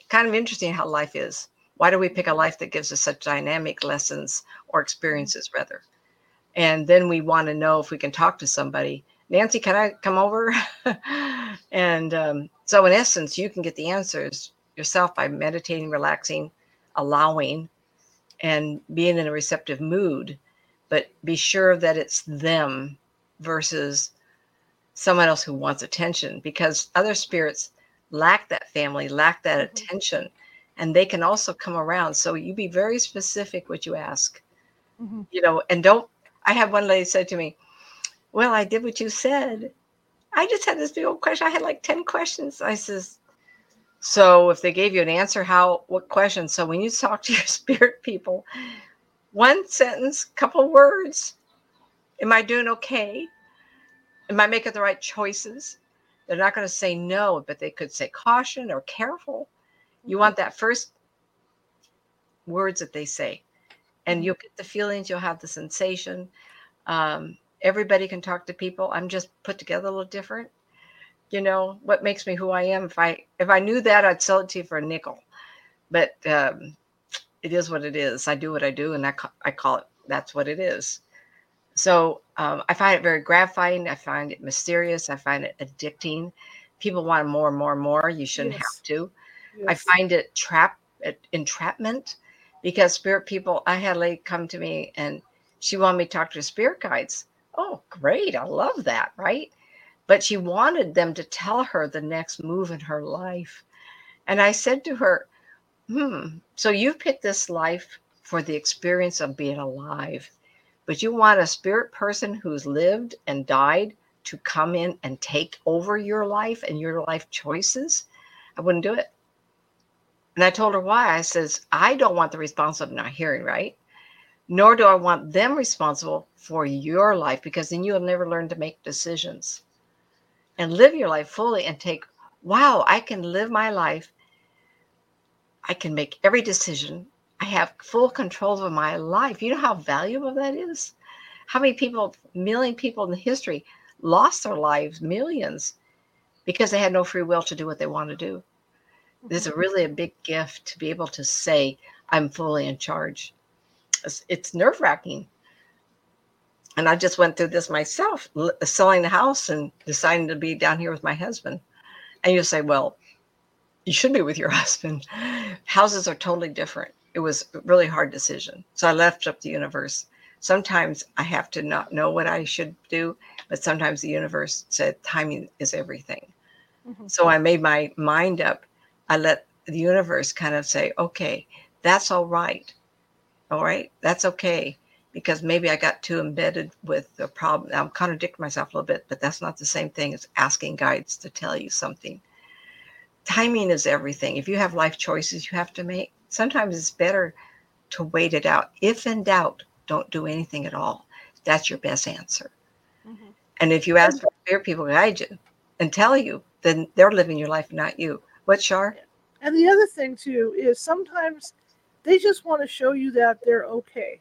Kind of interesting how life is. Why do we pick a life that gives us such dynamic lessons or experiences, rather? And then we want to know if we can talk to somebody. Nancy, can I come over? and um, so, in essence, you can get the answers yourself by meditating, relaxing, allowing, and being in a receptive mood, but be sure that it's them versus someone else who wants attention because other spirits lack that family, lack that mm-hmm. attention, and they can also come around. So you be very specific what you ask, mm-hmm. you know, and don't. I had one lady said to me, "Well, I did what you said. I just had this big old question. I had like ten questions." I says, "So if they gave you an answer, how? What question? So when you talk to your spirit people, one sentence, couple words. Am I doing okay? Am I making the right choices?" They're not going to say no, but they could say caution or careful. You want that first words that they say, and mm-hmm. you'll get the feelings, you'll have the sensation. Um, everybody can talk to people. I'm just put together a little different. You know what makes me who I am. If I if I knew that, I'd sell it to you for a nickel. But um, it is what it is. I do what I do, and I I call it that's what it is. So um, I find it very gratifying. I find it mysterious. I find it addicting. People want more and more and more. You shouldn't yes. have to. Yes. I find it trap entrapment because spirit people. I had a lady come to me and she wanted me to talk to spirit guides. Oh, great! I love that, right? But she wanted them to tell her the next move in her life, and I said to her, "Hmm. So you picked this life for the experience of being alive." But you want a spirit person who's lived and died to come in and take over your life and your life choices, I wouldn't do it. And I told her why. I says, I don't want the responsibility of not hearing, right? Nor do I want them responsible for your life because then you'll never learn to make decisions and live your life fully and take, wow, I can live my life. I can make every decision. I have full control over my life. You know how valuable that is? How many people, million people in the history, lost their lives, millions, because they had no free will to do what they want to do. There's a mm-hmm. really a big gift to be able to say, I'm fully in charge. It's, it's nerve wracking. And I just went through this myself, selling the house and deciding to be down here with my husband. And you say, well, you should be with your husband. Houses are totally different it was a really hard decision. So I left up the universe. Sometimes I have to not know what I should do, but sometimes the universe said timing is everything. Mm-hmm. So I made my mind up. I let the universe kind of say, okay, that's all right. All right, that's okay. Because maybe I got too embedded with the problem. I'm contradicting myself a little bit, but that's not the same thing as asking guides to tell you something. Timing is everything. If you have life choices you have to make, sometimes it's better to wait it out. If in doubt, don't do anything at all. That's your best answer. Mm-hmm. And if you ask for spirit people guide you and tell you, then they're living your life, not you. What, Shar? And the other thing too is sometimes they just want to show you that they're okay.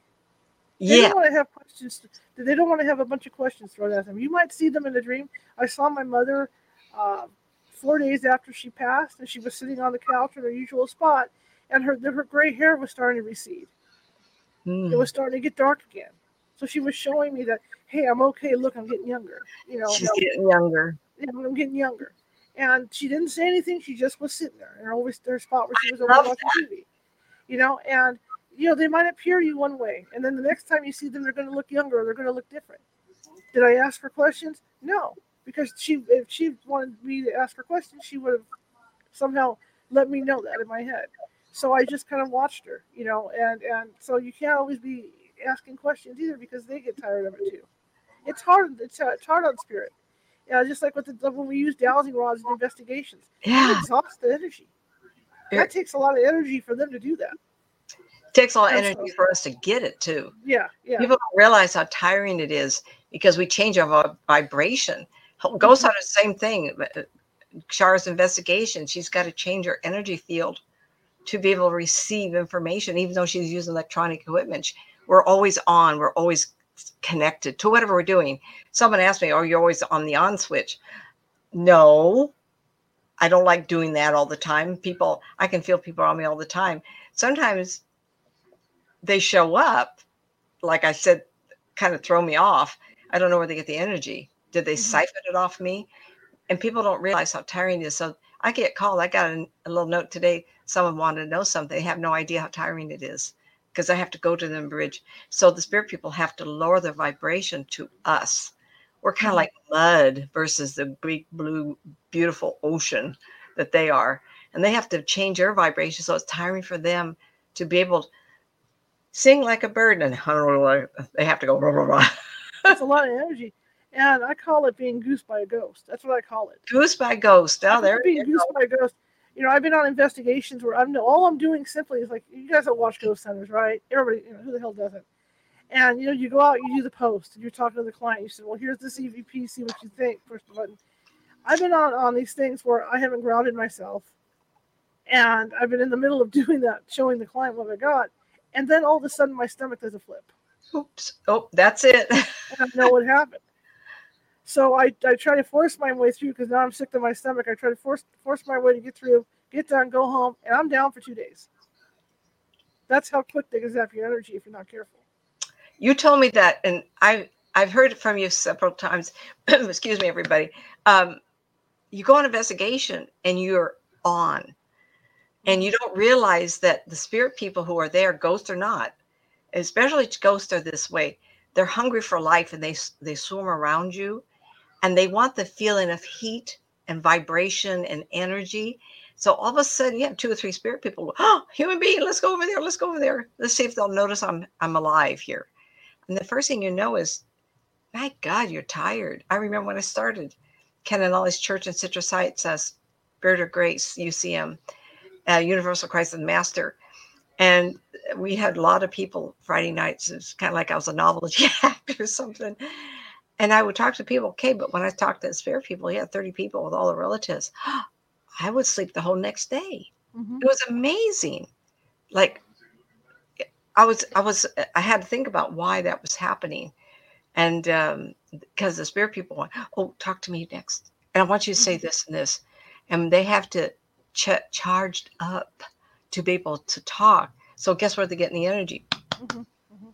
They yeah. don't want to have questions. They don't want to have a bunch of questions thrown at them. You might see them in a dream. I saw my mother uh, four days after she passed, and she was sitting on the couch in her usual spot, and her her gray hair was starting to recede. Mm. It was starting to get dark again. So she was showing me that, hey, I'm okay. Look, I'm getting younger. You know, she's getting younger. Yeah, I'm getting younger. And she didn't say anything. She just was sitting there in her always their spot where she was over watching TV. You know, and you know they might appear to you one way, and then the next time you see them, they're going to look younger. They're going to look different. Did I ask for questions? No, because she if she wanted me to ask her questions, she would have somehow let me know that in my head. So I just kind of watched her, you know, and and so you can't always be asking questions either because they get tired of it too. It's hard. It's, uh, it's hard on spirit. Yeah, just like with the when we use dowsing rods in investigations, yeah, it exhausts the energy. That takes a lot of energy for them to do that. It takes a lot of energy so, for us to get it too. Yeah, yeah. People don't realize how tiring it is because we change our vibration. Ghosts mm-hmm. the same thing. Shar's investigation, she's got to change her energy field to be able to receive information, even though she's using electronic equipment. We're always on, we're always connected to whatever we're doing. Someone asked me, Oh, you're always on the on switch. No, I don't like doing that all the time. People, I can feel people on me all the time. Sometimes they show up, like I said, kind of throw me off. I don't know where they get the energy. Did they mm-hmm. siphon it off me? And people don't realize how tiring it is. So I get called. I got a, a little note today. Someone wanted to know something. They have no idea how tiring it is because I have to go to them bridge. So the spirit people have to lower their vibration to us. We're kind of mm-hmm. like mud versus the big blue, beautiful ocean that they are. And they have to change their vibration. So it's tiring for them to be able to sing like a bird and they have to go blah, blah, blah. That's a lot of energy. And I call it being goosed by a ghost. That's what I call it. Goosed by ghost. Oh, there being goosed by a ghost you know, I've been on investigations where I'm all I'm doing simply is like you guys don't watch Ghost Hunters, right? Everybody, you know, who the hell doesn't? And you know, you go out, you do the post, and you're talking to the client. You say, "Well, here's this EVP. See what you think." First button. I've been on on these things where I haven't grounded myself, and I've been in the middle of doing that, showing the client what I got, and then all of a sudden my stomach does a flip. Oops! Oh, that's it. I don't know what happened. So I, I try to force my way through because now I'm sick to my stomach. I try to force force my way to get through, get done, go home, and I'm down for two days. That's how quick they can zap your energy if you're not careful. You told me that, and I I've heard it from you several times. Excuse me, everybody. Um, you go on investigation and you're on, and you don't realize that the spirit people who are there, ghosts or not, especially ghosts are this way. They're hungry for life and they they swim around you and they want the feeling of heat and vibration and energy. So all of a sudden, you have two or three spirit people. Oh, human being, let's go over there. Let's go over there. Let's see if they'll notice I'm I'm alive here. And the first thing you know is, my God, you're tired. I remember when I started Ken and Ollie's Church in Citrus Heights as Spirit of Grace UCM, uh, Universal Christ and Master, and we had a lot of people Friday nights. It's kind of like I was a novelty act or something. And I would talk to people, okay, but when I talked to the spirit people, he had 30 people with all the relatives. I would sleep the whole next day. Mm-hmm. It was amazing. Like I was, I was, I had to think about why that was happening. And um, because the spirit people went, oh, talk to me next. And I want you to say mm-hmm. this and this. And they have to ch- charged up to be able to talk. So guess where they're getting the energy? Mm-hmm. Mm-hmm.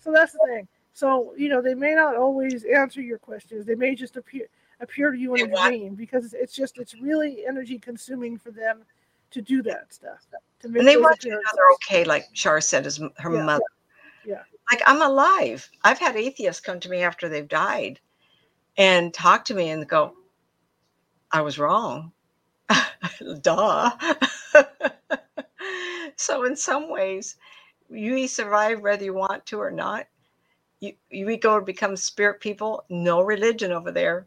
So that's the thing. So, you know, they may not always answer your questions. They may just appear appear to you in a dream because it's just it's really energy consuming for them to do that stuff. To and they want you to know they're okay, like Shar said, as her yeah, mother. Yeah. yeah. Like I'm alive. I've had atheists come to me after they've died and talk to me and go, I was wrong. Duh. so in some ways, you survive whether you want to or not you, you go to become spirit people, no religion over there.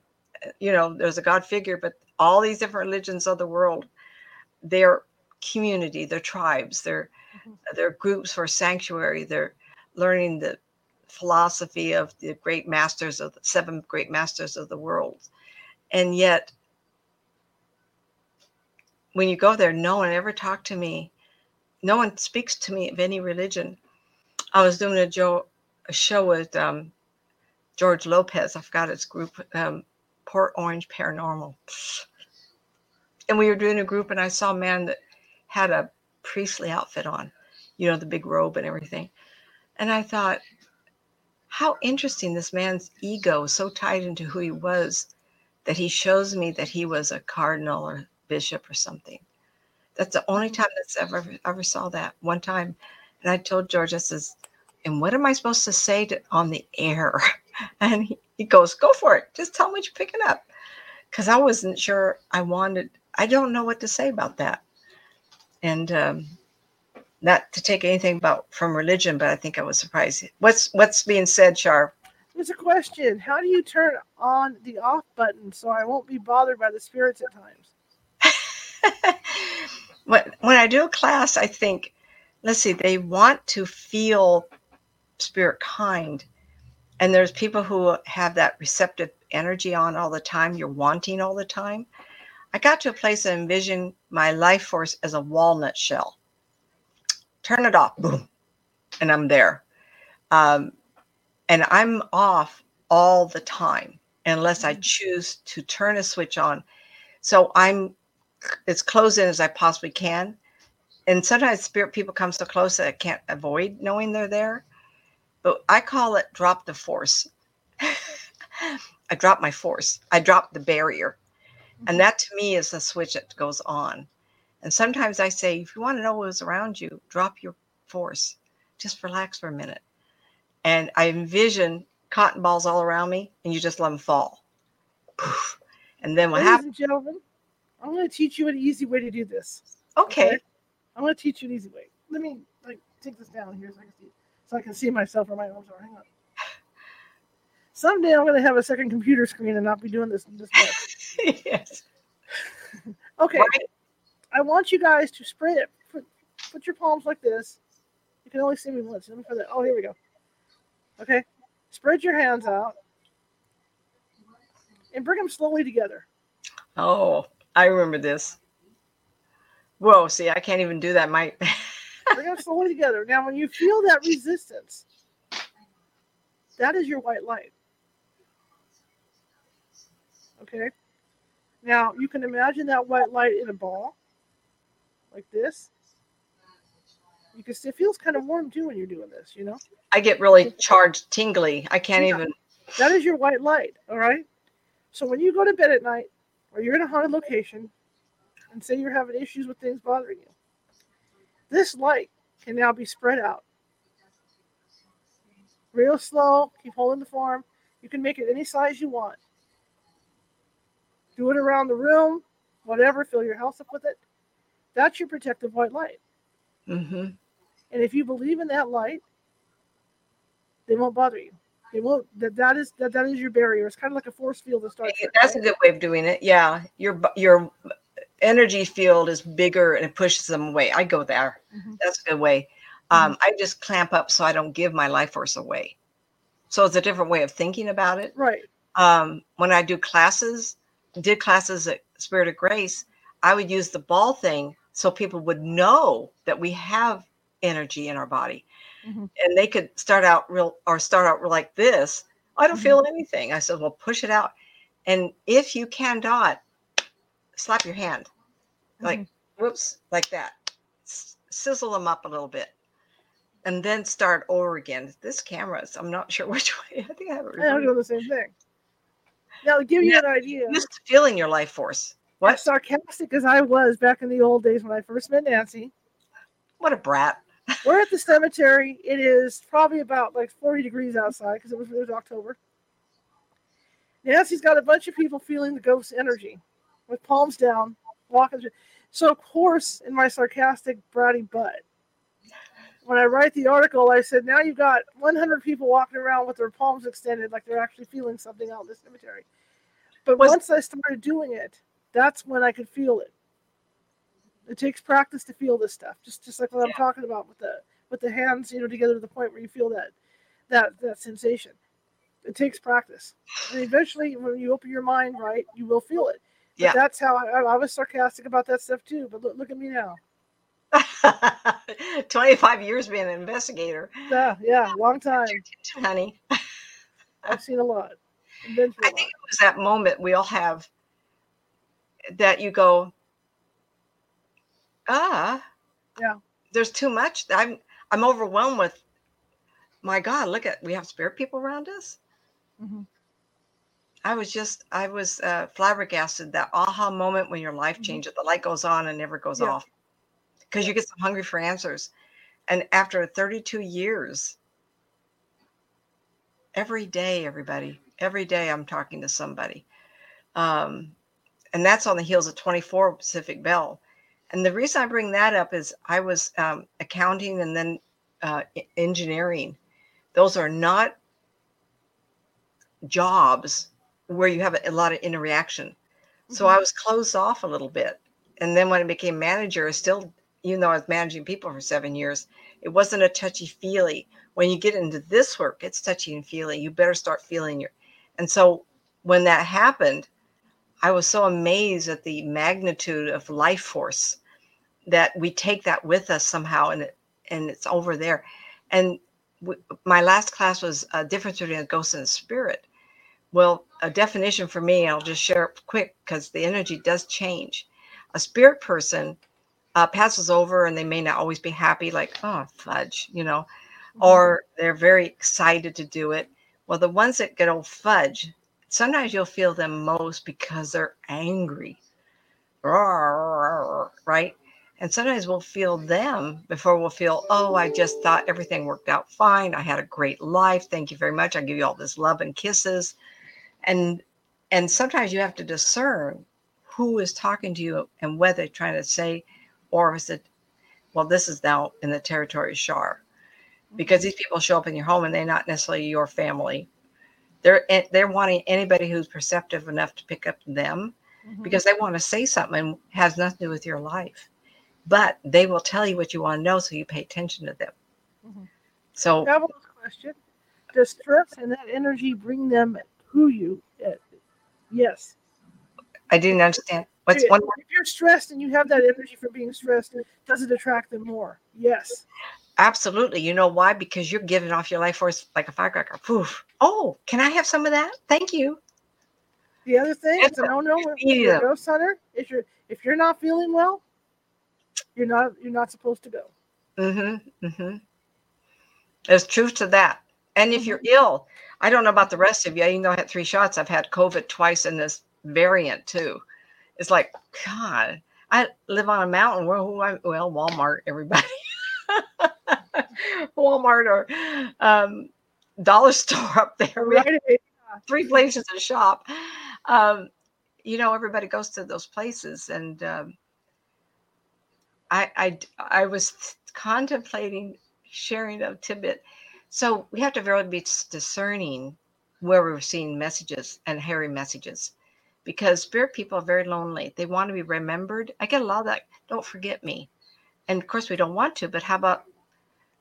You know, there's a God figure, but all these different religions of the world, they're community, they're tribes, they're mm-hmm. they're groups for sanctuary. They're learning the philosophy of the great masters of the seven great masters of the world. And yet, when you go there, no one ever talked to me. No one speaks to me of any religion. I was doing a Joe a show with um, George Lopez. I forgot his group, um, Port Orange Paranormal. And we were doing a group, and I saw a man that had a priestly outfit on, you know, the big robe and everything. And I thought, how interesting this man's ego is so tied into who he was that he shows me that he was a cardinal or bishop or something. That's the only time that's ever ever saw that one time. And I told George, I says, and what am I supposed to say to, on the air? And he, he goes, go for it. Just tell me what you're picking up. Because I wasn't sure I wanted, I don't know what to say about that. And um, not to take anything about from religion, but I think I was surprised. What's what's being said, Shar? There's a question. How do you turn on the off button so I won't be bothered by the spirits at times? when, when I do a class, I think, let's see, they want to feel spirit kind. And there's people who have that receptive energy on all the time. You're wanting all the time. I got to a place and envision my life force as a walnut shell. Turn it off boom and i'm there. Um, and i'm off all the time unless i mm-hmm. choose to turn a switch on. So i'm as close in as i possibly can. And sometimes spirit people come so close that i can't avoid knowing they're there but I call it drop the force. I drop my force. I drop the barrier. And mm-hmm. that to me is the switch that goes on. And sometimes I say, if you want to know what's around you, drop your force. Just relax for a minute. And I envision cotton balls all around me, and you just let them fall. Poof. And then what Ladies happens? and gentlemen, I'm going to teach you an easy way to do this. Okay. I'm going to teach you an easy way. Let me like take this down here so I can see, so I can see myself or my arms are. Hang on. Someday I'm going to have a second computer screen and not be doing this. this much. yes. Okay. Right. I want you guys to spread it. Put, put your palms like this. You can only see me once. Let me put that. Oh, here we go. Okay. Spread your hands out and bring them slowly together. Oh, I remember this. Whoa, see, I can't even do that. My Bring them slowly together. Now, when you feel that resistance, that is your white light. Okay. Now, you can imagine that white light in a ball, like this. You can see it feels kind of warm too when you're doing this, you know? I get really charged, tingly. I can't Yeah. even. That is your white light, all right? So when you go to bed at night or you're in a haunted location and say you're having issues with things bothering you, this light can now be spread out. Real slow, keep holding the form. You can make it any size you want. Do it around the room, whatever, fill your house up with it. That's your protective white light. Mm-hmm. And if you believe in that light, they won't bother you. They won't. That that is that that is your barrier. It's kind of like a force field that starts. That's a good way of doing it. Yeah, your your energy field is bigger and it pushes them away. I go there. Mhm. That's a good way. Um, I just clamp up so I don't give my life force away. So it's a different way of thinking about it. Right. um, when I do classes, did classes at Spirit of Grace, I would use the ball thing so people would know that we have energy in our body, Mhm. and they could start out real or start out like this. I don't Mhm. feel anything. I said, well, push it out, and if you cannot, slap your hand, like Mhm. whoops, like that, S- sizzle them up a little bit. And then start over again. This camera's, I'm not sure which way. I think I have it. I am reversed. doing the same thing. Now, to give you Yeah. an idea, Just feeling your life force. What? as sarcastic as I was back in the old days when I first met Nancy, What a brat. we're at the cemetery. It is probably about like 40 degrees outside because it was, it was October. Nancy's got a bunch of people feeling the ghost energy with palms down, walking through. So, of course, in my sarcastic, bratty butt, when I write the article, I said, now you've got 100 people walking around with their palms extended like they're actually feeling something out in the cemetery. But Was- once I started doing it, that's when I could feel it. It takes practice to feel this stuff, just just like what I'm talking about with the with the hands, you know, together to the point where you feel that that that sensation. It takes practice, and eventually, when you open your mind right, you will feel it. But Yeah. that's how I, I was sarcastic about that stuff too. But look, look at me now. 25 years being an investigator, Yeah, yeah, long time. honey. I've seen a lot. Been through lot. think it was that moment we all have that you go, ah, Yeah. there's too much. I'm I'm overwhelmed with. My God, look at we have spirit people around us. Mhm. I was just I was uh, flabbergasted that aha moment when your life Mhm. changes. The light goes on and never goes Yeah. off because you get so hungry for answers. And after 32 years, every day, everybody, every day I'm talking to somebody. Um, and that's on the heels of 24 Pacific Bell. And the reason I bring that up is I was um, accounting and then uh, engineering. Those are not jobs where you have a, a lot of interaction. So Mhm. I was closed off a little bit. And then when I became manager, I still, even though I was managing people for seven years, it wasn't a touchy feely. When you get into this work, it's touchy and feely. You better start feeling your. And so when that happened, I was so amazed at the magnitude of life force that we take that with us somehow, and it and it's over there. And w- my last class was a difference between a ghost and a spirit. Well, a definition for me, I'll just share it quick because the energy does change. A spirit person uh, passes over and they may not always be happy, like, oh, fudge, you know, Mhm. or they're very excited to do it. Well, the ones that get old fudge, sometimes you'll feel them most because they're angry, right? And sometimes we'll feel them before we'll feel, oh, I just thought everything worked out fine. I had a great life. Thank you very much. I give you all this love and kisses. And and sometimes you have to discern who is talking to you and whether they're trying to say, or is it, well, this is now in the territory of Shar. Because these people show up in your home and they're not necessarily your family. They're they're wanting anybody who's perceptive enough to pick up them mm-hmm. because they want to say something has nothing to do with your life. But they will tell you what you want to know, so you pay attention to them. Mm-hmm. So, question: Does stress and that energy bring them to you? Uh, yes. I didn't understand. What's if, one? If you're stressed and you have that energy from being stressed, does it attract them more? Yes. Absolutely. You know why? Because you're giving off your life force like a firecracker. Poof. Oh, can I have some of that? Thank you. The other thing is no no with your ghost hunter, if you're if you're not feeling well, you're not you're not supposed to go. Mm-hmm. Mm-hmm. There's truth to that. And if mm-hmm. you're ill, I don't know about the rest of you. Even though I had three shots, I've had COVID twice in this variant too. It's like, God, I live on a mountain. Well, well Walmart, everybody. Walmart or um, dollar store up there. Right. Three places to shop. Um, you know, everybody goes to those places, and um, I, I, I was contemplating sharing a tidbit. So we have to really be discerning where we're seeing messages and hairy messages because spirit people are very lonely. They want to be remembered. I get a lot of that. Don't forget me. And of course, we don't want to, but how about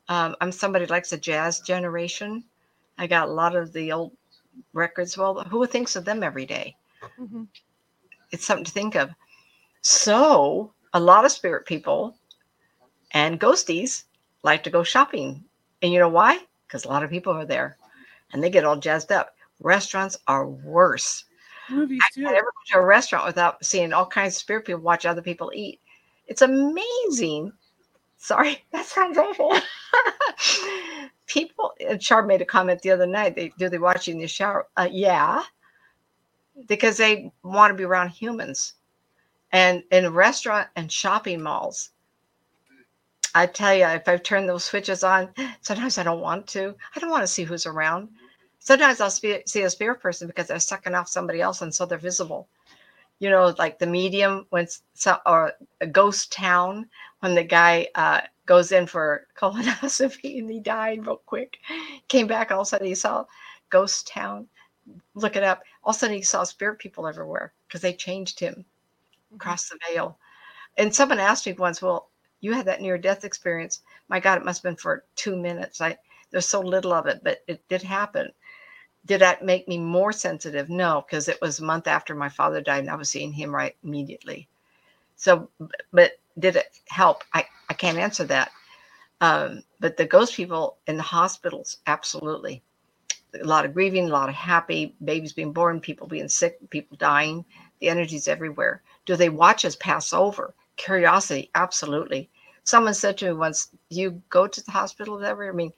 um, I'm somebody likes the jazz generation. I got a lot of the old records. Well, who thinks of them every day? Mm-hmm. It's something to think of. So, a lot of spirit people and ghosties like to go shopping. And you know why? Because a lot of people are there and they get all jazzed up. Restaurants are worse movies too. I never go to a restaurant without seeing all kinds of spirit people watch other people eat. It's amazing. Sorry, that sounds awful. people, and Shar made a comment the other night. They do they watch you in the shower? Uh, yeah, because they want to be around humans, and in a restaurant and shopping malls. I tell you, if I've turned those switches on, sometimes I don't want to. I don't want to see who's around sometimes I'll see a spirit person because they're sucking off somebody else, and so they're visible. You know, like the medium when so, or a ghost town when the guy uh, goes in for colonoscopy and he died real quick, came back all of a sudden he saw ghost town. Look it up. All of a sudden he saw spirit people everywhere because they changed him mm-hmm. across the veil. And someone asked me once, "Well, you had that near death experience. My God, it must have been for two minutes. I there's so little of it, but it did happen did that make me more sensitive? No, because it was a month after my father died and I was seeing him right immediately. So, but did it help? I, I can't answer that. Um, but the ghost people in the hospitals, absolutely. A lot of grieving, a lot of happy, babies being born, people being sick, people dying. The energy's everywhere. Do they watch us pass over? Curiosity, absolutely. Someone said to me once, You go to the hospital ever? I mean,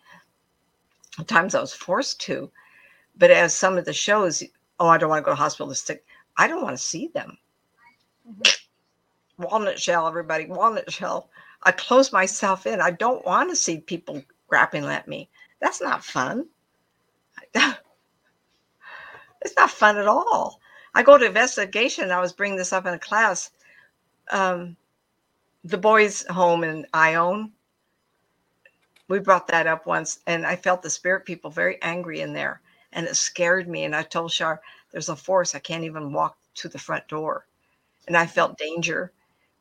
times I was forced to but as some of the shows, oh, I don't want to go to hospital to stick. I don't want to see them. Mm-hmm. Walnut shell, everybody, walnut shell. I close myself in. I don't want to see people grappling at me. That's not fun. it's not fun at all. I go to investigation. I was bringing this up in a class. Um, the boys' home in Ione. We brought that up once, and I felt the spirit people very angry in there and it scared me. And I told Shar, there's a force. I can't even walk to the front door. And I felt danger.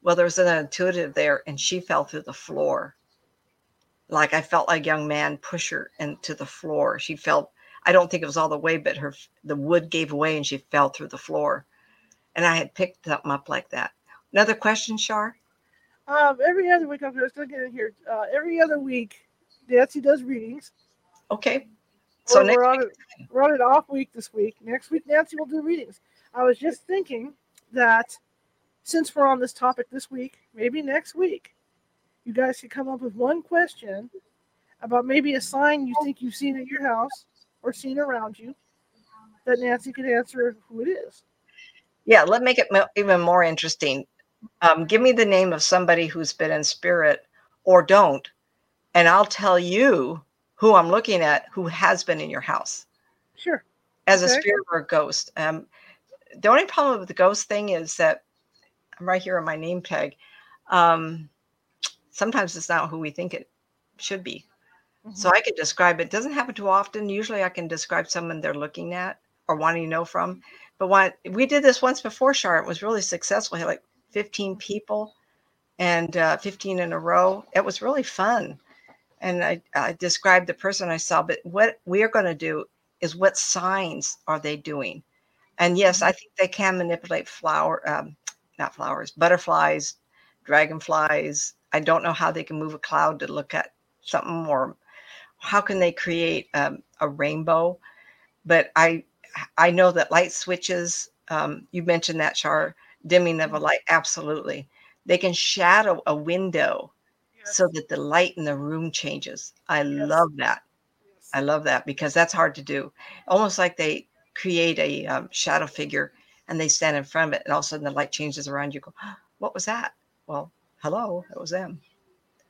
Well, there was an intuitive there, and she fell through the floor. Like I felt like young man push her into the floor. She felt, I don't think it was all the way, but her the wood gave away and she fell through the floor. And I had picked them up like that. Another question, Shar? Um, every other week, I'm just looking in here. Uh, every other week, Nancy does readings. Okay. So we're, we're on, a, we're on an off week this week. Next week, Nancy will do readings. I was just thinking that since we're on this topic this week, maybe next week, you guys could come up with one question about maybe a sign you think you've seen at your house or seen around you that Nancy could answer who it is. Yeah, let us make it even more interesting. Um, give me the name of somebody who's been in spirit or don't, and I'll tell you who I'm looking at who has been in your house. Sure. As Okay. a spirit or a ghost. Um, the only problem with the ghost thing is that I'm right here on my name tag. Um, sometimes it's not who we think it should be. So Mhm. I can describe it. Doesn't happen too often. Usually I can describe someone they're looking at or wanting to know from. But when we did this once before, Shar, it was really successful. Like 15 people and uh, 15 in a row. It was really fun. And I, I described the person I saw, but what we are going to do is what signs are they doing? And yes, I think they can manipulate flower, um, not flowers, butterflies, dragonflies. I don't know how they can move a cloud to look at something or how can they create um, a rainbow but i i know that light switches um, you mentioned that Shar dimming of a light absolutely they can shadow a window Yes. so that the light in the room changes i Yes. love that Yes. i love that because that's hard to do almost like they create a um, shadow figure and they stand in front of it and all of a sudden the light changes around you go what was that well hello it was them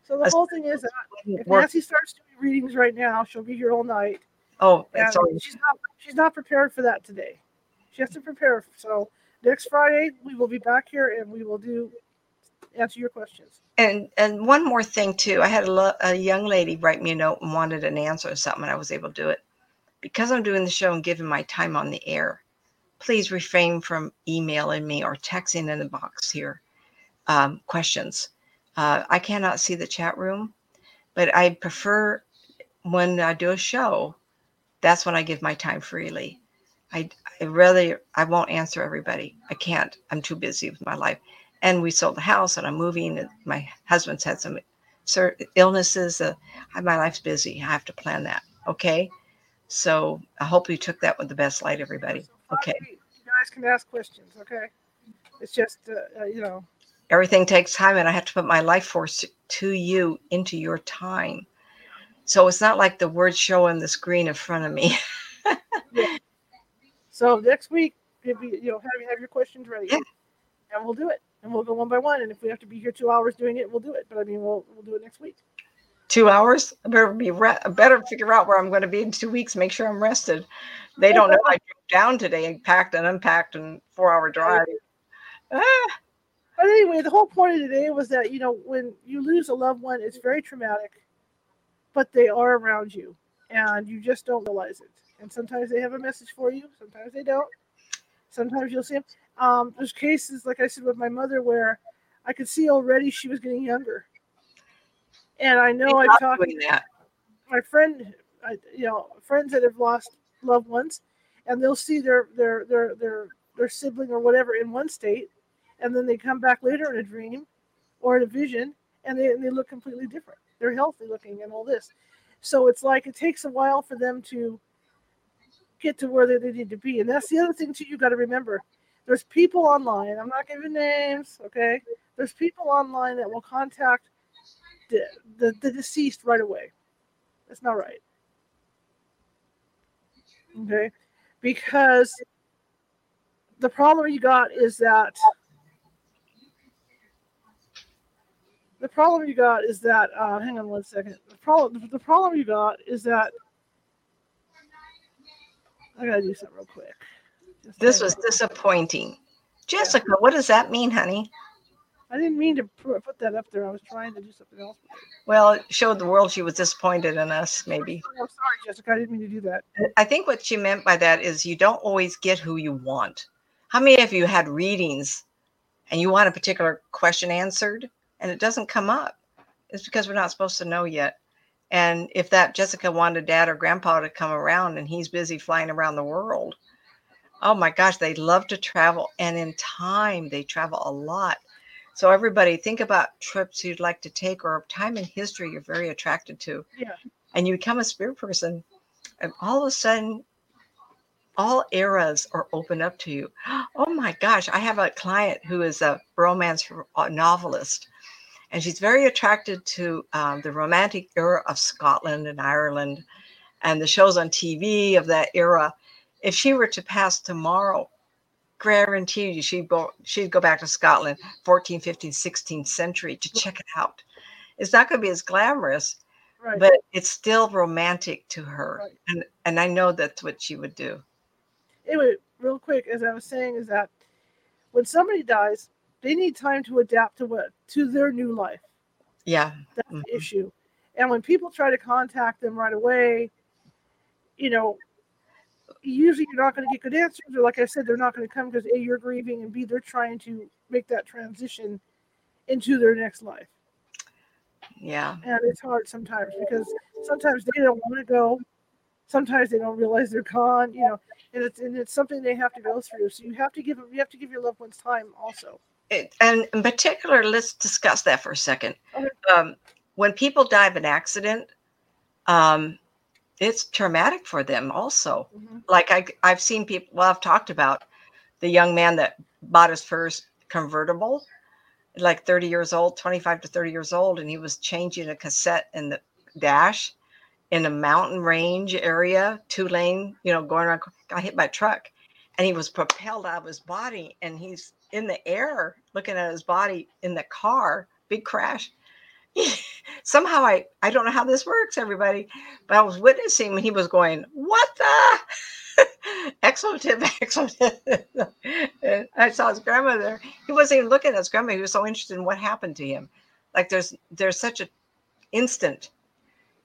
So the whole thing is that if Nancy starts doing readings right now, she'll be here all night. oh And she's not she's not prepared for that today. She has to prepare. So next Friday we will be back here and we will do answer your questions. And and one more thing too, I had a, lo- a young lady write me a note and wanted an answer or something, and I was able to do it. Because I'm doing the show and giving my time on the air, please refrain from emailing me or texting in the box here um, questions. Uh, I cannot see the chat room, but I prefer when I do a show, that's when I give my time freely. I, I really I won't answer everybody. I can't. I'm too busy with my life and we sold the house and I'm moving and my husband's had some illnesses. Uh, my life's busy. I have to plan that. Okay. So I hope you took that with the best light, everybody. Okay. You guys can ask questions. Okay. It's just uh, uh, you know Everything takes time and I have to put my life force to you into your time. So it's not like the words show on the screen in front of me. So next week, if you, you know, have have your questions ready, Yeah. and we'll do it, and we'll go one by one. And if we have to be here two hours doing it, we'll do it. But I mean, we'll we'll do it next week. two hours. I better be re- I better figure out where I'm going to be in two weeks. Make sure I'm rested. They don't know I drove down today and packed and unpacked and four hour drive. Ah, But anyway, the whole point of today was that you know when you lose a loved one, it's very traumatic, but they are around you, and you just don't realize it. And sometimes they have a message for you, sometimes they don't. Sometimes you'll see them. Um, there's cases, like I said, with my mother, where I could see already she was getting younger, and I know I've talked that. my friend, I, you know, friends that have lost loved ones, and they'll see their their their their their sibling or whatever in one state, and then they come back later in a dream or in a vision, and they and they look completely different. They're healthy looking and all this, so it's like it takes a while for them to get to where they, need to be, and that's the other thing too. You got to remember, there's people online. I'm not giving names, okay? There's people online that will contact the, the, the deceased right away. That's not right. Okay? Because the problem you got is that the problem you got is that uh, hang on one second. The problem the problem you got is that I gotta do something real quick. Just This was disappointing. Jessica, what does that mean, honey? I didn't mean to put that up there. I was trying to do something else. Well, it showed the world she was disappointed in us, oh, maybe. Oh, I'm sorry, Jessica. I didn't mean to do that. Uh, I think what she meant by that is you don't always get who you want. How many of you had readings and you want a particular question answered and it doesn't come up? It's because we're not supposed to know yet. And if that Jessica wanted dad or grandpa to come around and he's busy flying around the world, oh my gosh, they love to travel. And in time, they travel a lot. So, everybody, think about trips you'd like to take or time in history you're very attracted to. Yeah. And you become a spirit person, and all of a sudden, all eras are open up to you. Oh my gosh, I have a client who is a romance novelist, and she's very attracted to um, the romantic era of Scotland and Ireland and the shows on TV of that era. If she were to pass tomorrow, guarantee you she'd go she'd go back to Scotland 14, 15, 16th century to check it out. It's not going to be as glamorous, Right. but it's still romantic to her. Right. And and I know that's what she would do. anyway, real quick, as I was saying, is that when somebody dies, they need time to adapt to what to their new life. Yeah. That's Mhm. the issue. And when people try to contact them right away, you know, usually you're not going to get good answers. Or like I said, they're not going to come because a you're grieving and b they're trying to make that transition into their next life. Yeah. and it's hard sometimes because sometimes they don't want to go sometimes they don't realize they're gone you know and it's and it's something they have to go through so you have to give them you have to give your loved ones time also and in particular, let's discuss that for a second. Okay. Um, when people die of an accident, um, it's traumatic for them also. like I, I've seen people. Well, I've talked about the young man that bought his first convertible, like 30 years old, 25 to 30 years old, and he was changing a cassette in the dash in a mountain range area, two lane, you know, going around. Got hit by a truck, and he was propelled out of his body, and he's in the air looking at his body in the car. Big crash. Somehow I I don't know how this works, everybody, but I was witnessing when he was going, "What the." expletive, expletive. I saw his grandmother. He wasn't even looking at his grandma. He was so interested in what happened to him. Like there's there's such a instant.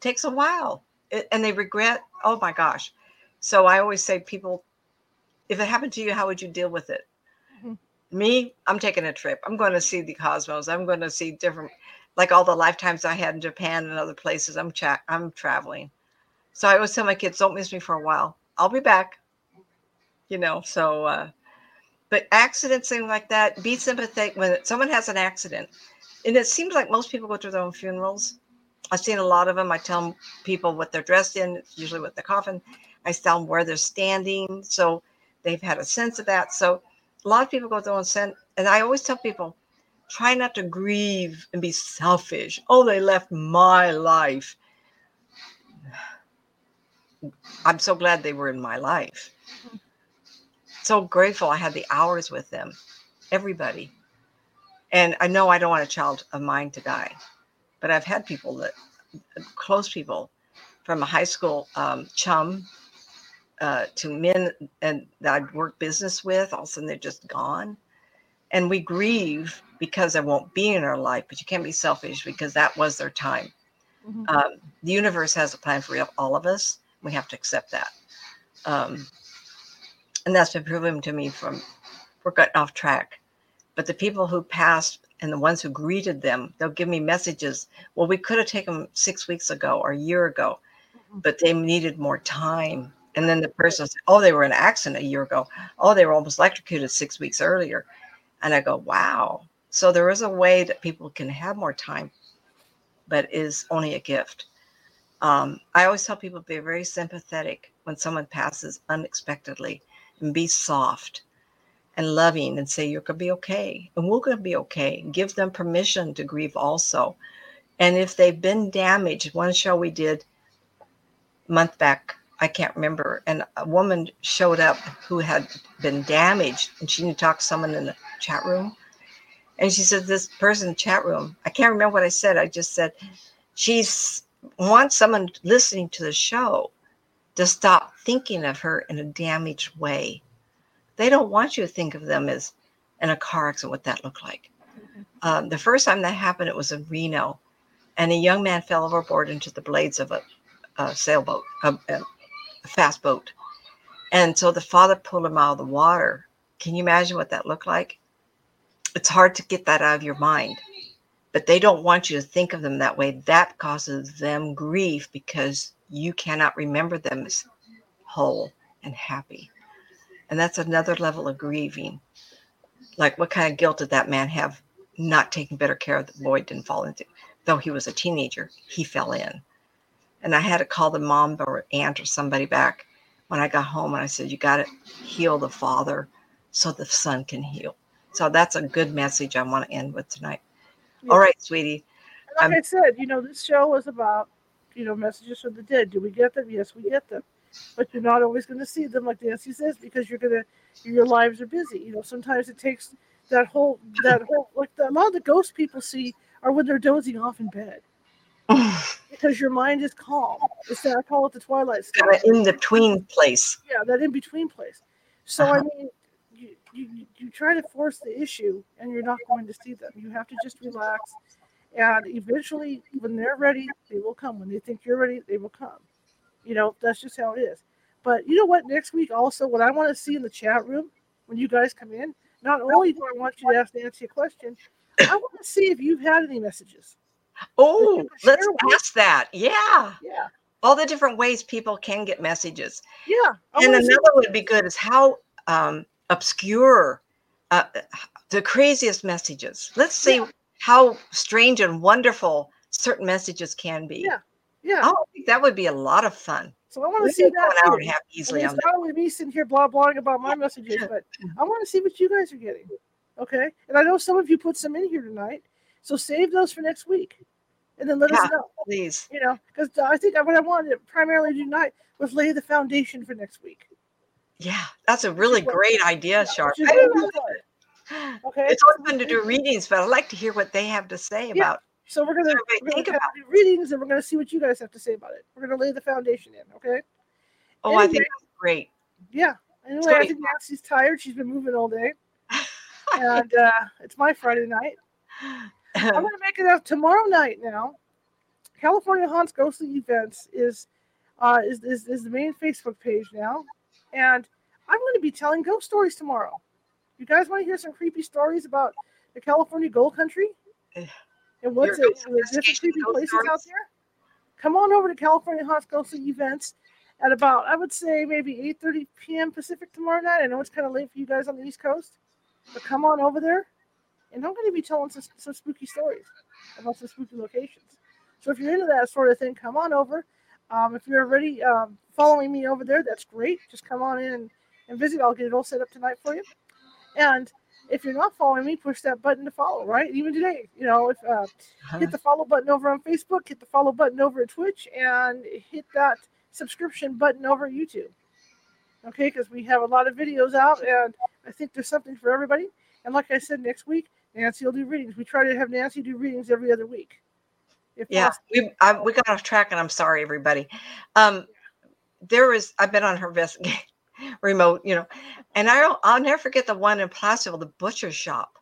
takes a while, It- and they regret. Oh my gosh! So I always say, people, if it happened to you, how would you deal with it? Me, I'm taking a trip. I'm going to see the cosmos. I'm going to see different, like all the lifetimes I had in Japan and other places. I'm cha- I'm traveling. So I always tell my kids, don't miss me for a while. I'll be back. You know, so uh but accidents things like that, be sympathetic when someone has an accident. And it seems like most people go to their own funerals. I've seen a lot of them. I tell people what they're dressed in, usually with the coffin. I tell them where they're standing. So they've had a sense of that. So a lot of people go through and send, and I always tell people, try not to grieve and be selfish. Oh, they left my life. I'm so glad they were in my life. So grateful I had the hours with them, everybody. And I know I don't want a child of mine to die, but I've had people that close people from a high school um, chum uh, to men and that I'd worked business with. All of a sudden, they're just gone, and we grieve because they won't be in our life. But you can't be selfish because that was their time. Mhm. Um, the universe has a plan for all of us. We have to accept that. Um, and that's been proven to me from we're getting off track. But the people who passed and the ones who greeted them, they'll give me messages. Well, we could have taken them six weeks ago or a year ago, Mhm. but they needed more time. And then the person said, Oh, they were in an accident a year ago. Oh, they were almost electrocuted six weeks earlier. And I go, Wow. So there is a way that people can have more time, but is only a gift. Um, I always tell people be very sympathetic when someone passes unexpectedly and be soft and loving and say you're going to be okay and we're going to be okay give them permission to grieve also and if they've been damaged one show we did month back i can't remember and a woman showed up who had been damaged and she needed to talk to someone in the chat room. And she said this person in the chat room i can't remember what i said i just said she wants someone listening to the show to stop thinking of her in a damaged way. They don't want you to think of them as in a car accident what that looked like. Um, the first time that happened it was in reno and a young man fell overboard into the blades of a, a sailboat a, a fast boat and so the father pulled him out of the water can you imagine what that looked like it's hard to get that out of your mind but they don't want you to think of them that way that causes them grief because you cannot remember them as whole and happy and that's another level of grieving. Like, what kind of guilt did that man have not taking better care of the boy didn't fall into? Though he was a teenager, he fell in. And I had to call the mom or aunt or somebody back when I got home and I said, You got to heal the father so the son can heal. So that's a good message I want to end with tonight. Yeah. All right, sweetie. like I'm- i said you know this show was about you know messages from the dead do we get them yes we get them but you're not always going to see them, like Nancy says, because you're gonna your lives are busy. You know, sometimes it takes that whole that whole like the amount of ghosts people see are when they're dozing off in bed because your mind is calm. It's that I call it the twilight state. Kind of in between place. Yeah, that in between place. So Uh-huh. I mean, you, you you try to force the issue, and you're not going to see them. You have to just relax, and eventually, when they're ready, they will come. When they think you're ready, they will come. You know, that's just how it is. But you know what? Next week, also, what I want to see in the chat room when you guys come in, not only do I want you to ask Nancy a question, I want to see if you've had any messages. Oh, let's ask that. Yeah. Yeah, All the different ways people can get messages. yeah. And another would be good is how um, obscure uh, the craziest messages. Let's see Yeah. how strange and wonderful certain messages can be. Yeah. yeah. Oh, I think that would be a lot of fun. So I want to see that. an hour and a half I easily mean, on it's not only me sitting here blah blahing about my messages, but I want to see what you guys are getting. Okay, and I know some of you put some in here tonight, so save those for next week, and then let us know. Please. You know, because I think what I wanted to primarily do tonight was lay the foundation for next week. Yeah, that's a really what- great idea, Shar. which I what love we it. Okay, It's always fun to do readings, but I'd like to hear what they have to say Yeah. about. so we're gonna, we're think gonna to do readings, and we're gonna see what you guys have to say about it. We're gonna lay the foundation in. Okay. Oh, I think that's great. Yeah. Anyway, gonna I think Nancy's tired. She's been moving all day, and uh, it's my Friday night. I'm going to make it out tomorrow night now. California Haunts Ghostly Events is, uh, is, is, is the main Facebook page now. And I'm going to be telling ghost stories tomorrow. You guys want to hear some creepy stories about the California Gold Country? And what's your it, ghost the different creepy places out there? Come on over to California Haunts Ghostly Events at about, I would say, maybe 8.30 p.m. Pacific tomorrow night. I know it's kind of late for you guys on the East Coast. But come on over there and I'm going to be telling some, some spooky stories about some spooky locations. So if you're into that sort of thing, come on over. Um, if you're already um, following me over there, that's great. Just come on in and, and visit. I'll get it all set up tonight for you. And if you're not following me, push that button to follow. Right? Even today, you know, if uh, hit the follow button over on Facebook, hit the follow button over at Twitch, and hit that subscription button over at YouTube. Okay, because we have a lot of videos out, and I think there's something for everybody. And like I said, next week Nancy will do readings. We try to have Nancy do readings every other week. If Yeah, possible. we I, we got off track, and I'm sorry, everybody. Um, there was I've been on her best remote, you know, and I'll I'll never forget the one in Placerville, the butcher shop.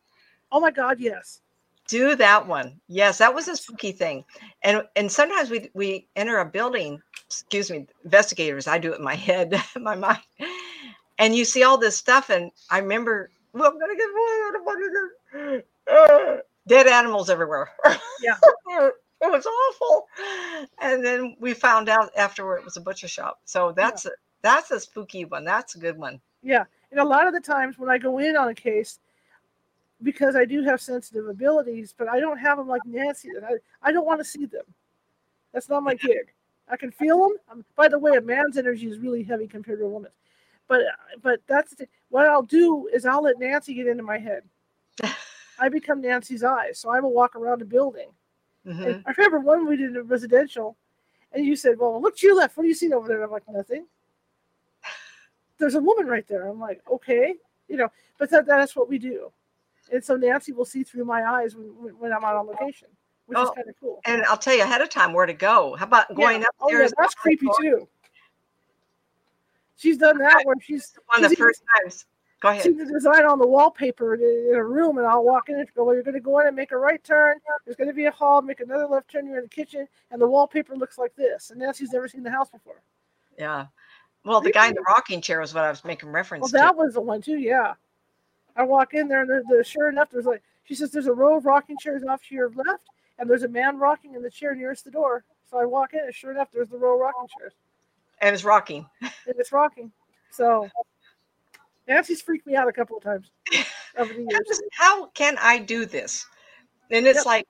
Oh my God, yes. Do that one. Yes, that was a spooky thing. And and sometimes we we enter a building, excuse me, investigators, I do it in my head, my mind. And you see all this stuff and I remember, well, I'm gonna get one, I'm gonna get dead animals everywhere. Yeah. it was awful. And then we found out afterward it was a butcher shop. So that's a, that's a spooky one. That's a good one. Yeah. And a lot of the times when I go in on a case, because I do have sensitive abilities, but I don't have them like Nancy. I, I don't want to see them. That's not my gig. I can feel them. Um, by the way, a man's energy is really heavy compared to a woman's. But but that's the, what I'll do is I'll let Nancy get into my head. I become Nancy's eyes, so I will walk around the building. Mhm. I remember one we did in residential, and you said, "Well, look to your left. What do you see over there?" And I'm like, "Nothing." There's a woman right there. I'm like, "Okay," you know. But that, that's what we do, and so Nancy will see through my eyes when, when, I'm out on location, which is Oh, kind of cool. And I'll tell you ahead of time where to go. How about going yeah. there? Oh yeah, that's creepy too. She's done that where she's One of the first times. Go ahead. seen the design on the wallpaper in a room, and I'll walk in and go, well, you're going to go in and make a right turn. There's going to be a hall, make another left turn. You're in the kitchen, and the wallpaper looks like this. And Nancy's never seen the house before. Yeah. Well, the guy in the rocking chair was what I was making reference Well, to. that was the one too. Yeah. I walk in there, and there, there, sure enough, there's like she says, there's a row of rocking chairs off to your left, and there's a man rocking in the chair nearest the door. So I walk in, and sure enough, there's the row of rocking chairs, And it's rocking. and it's rocking. So Nancy's freaked me out a couple of times over the How years. How can I do this? And it's Yep. like,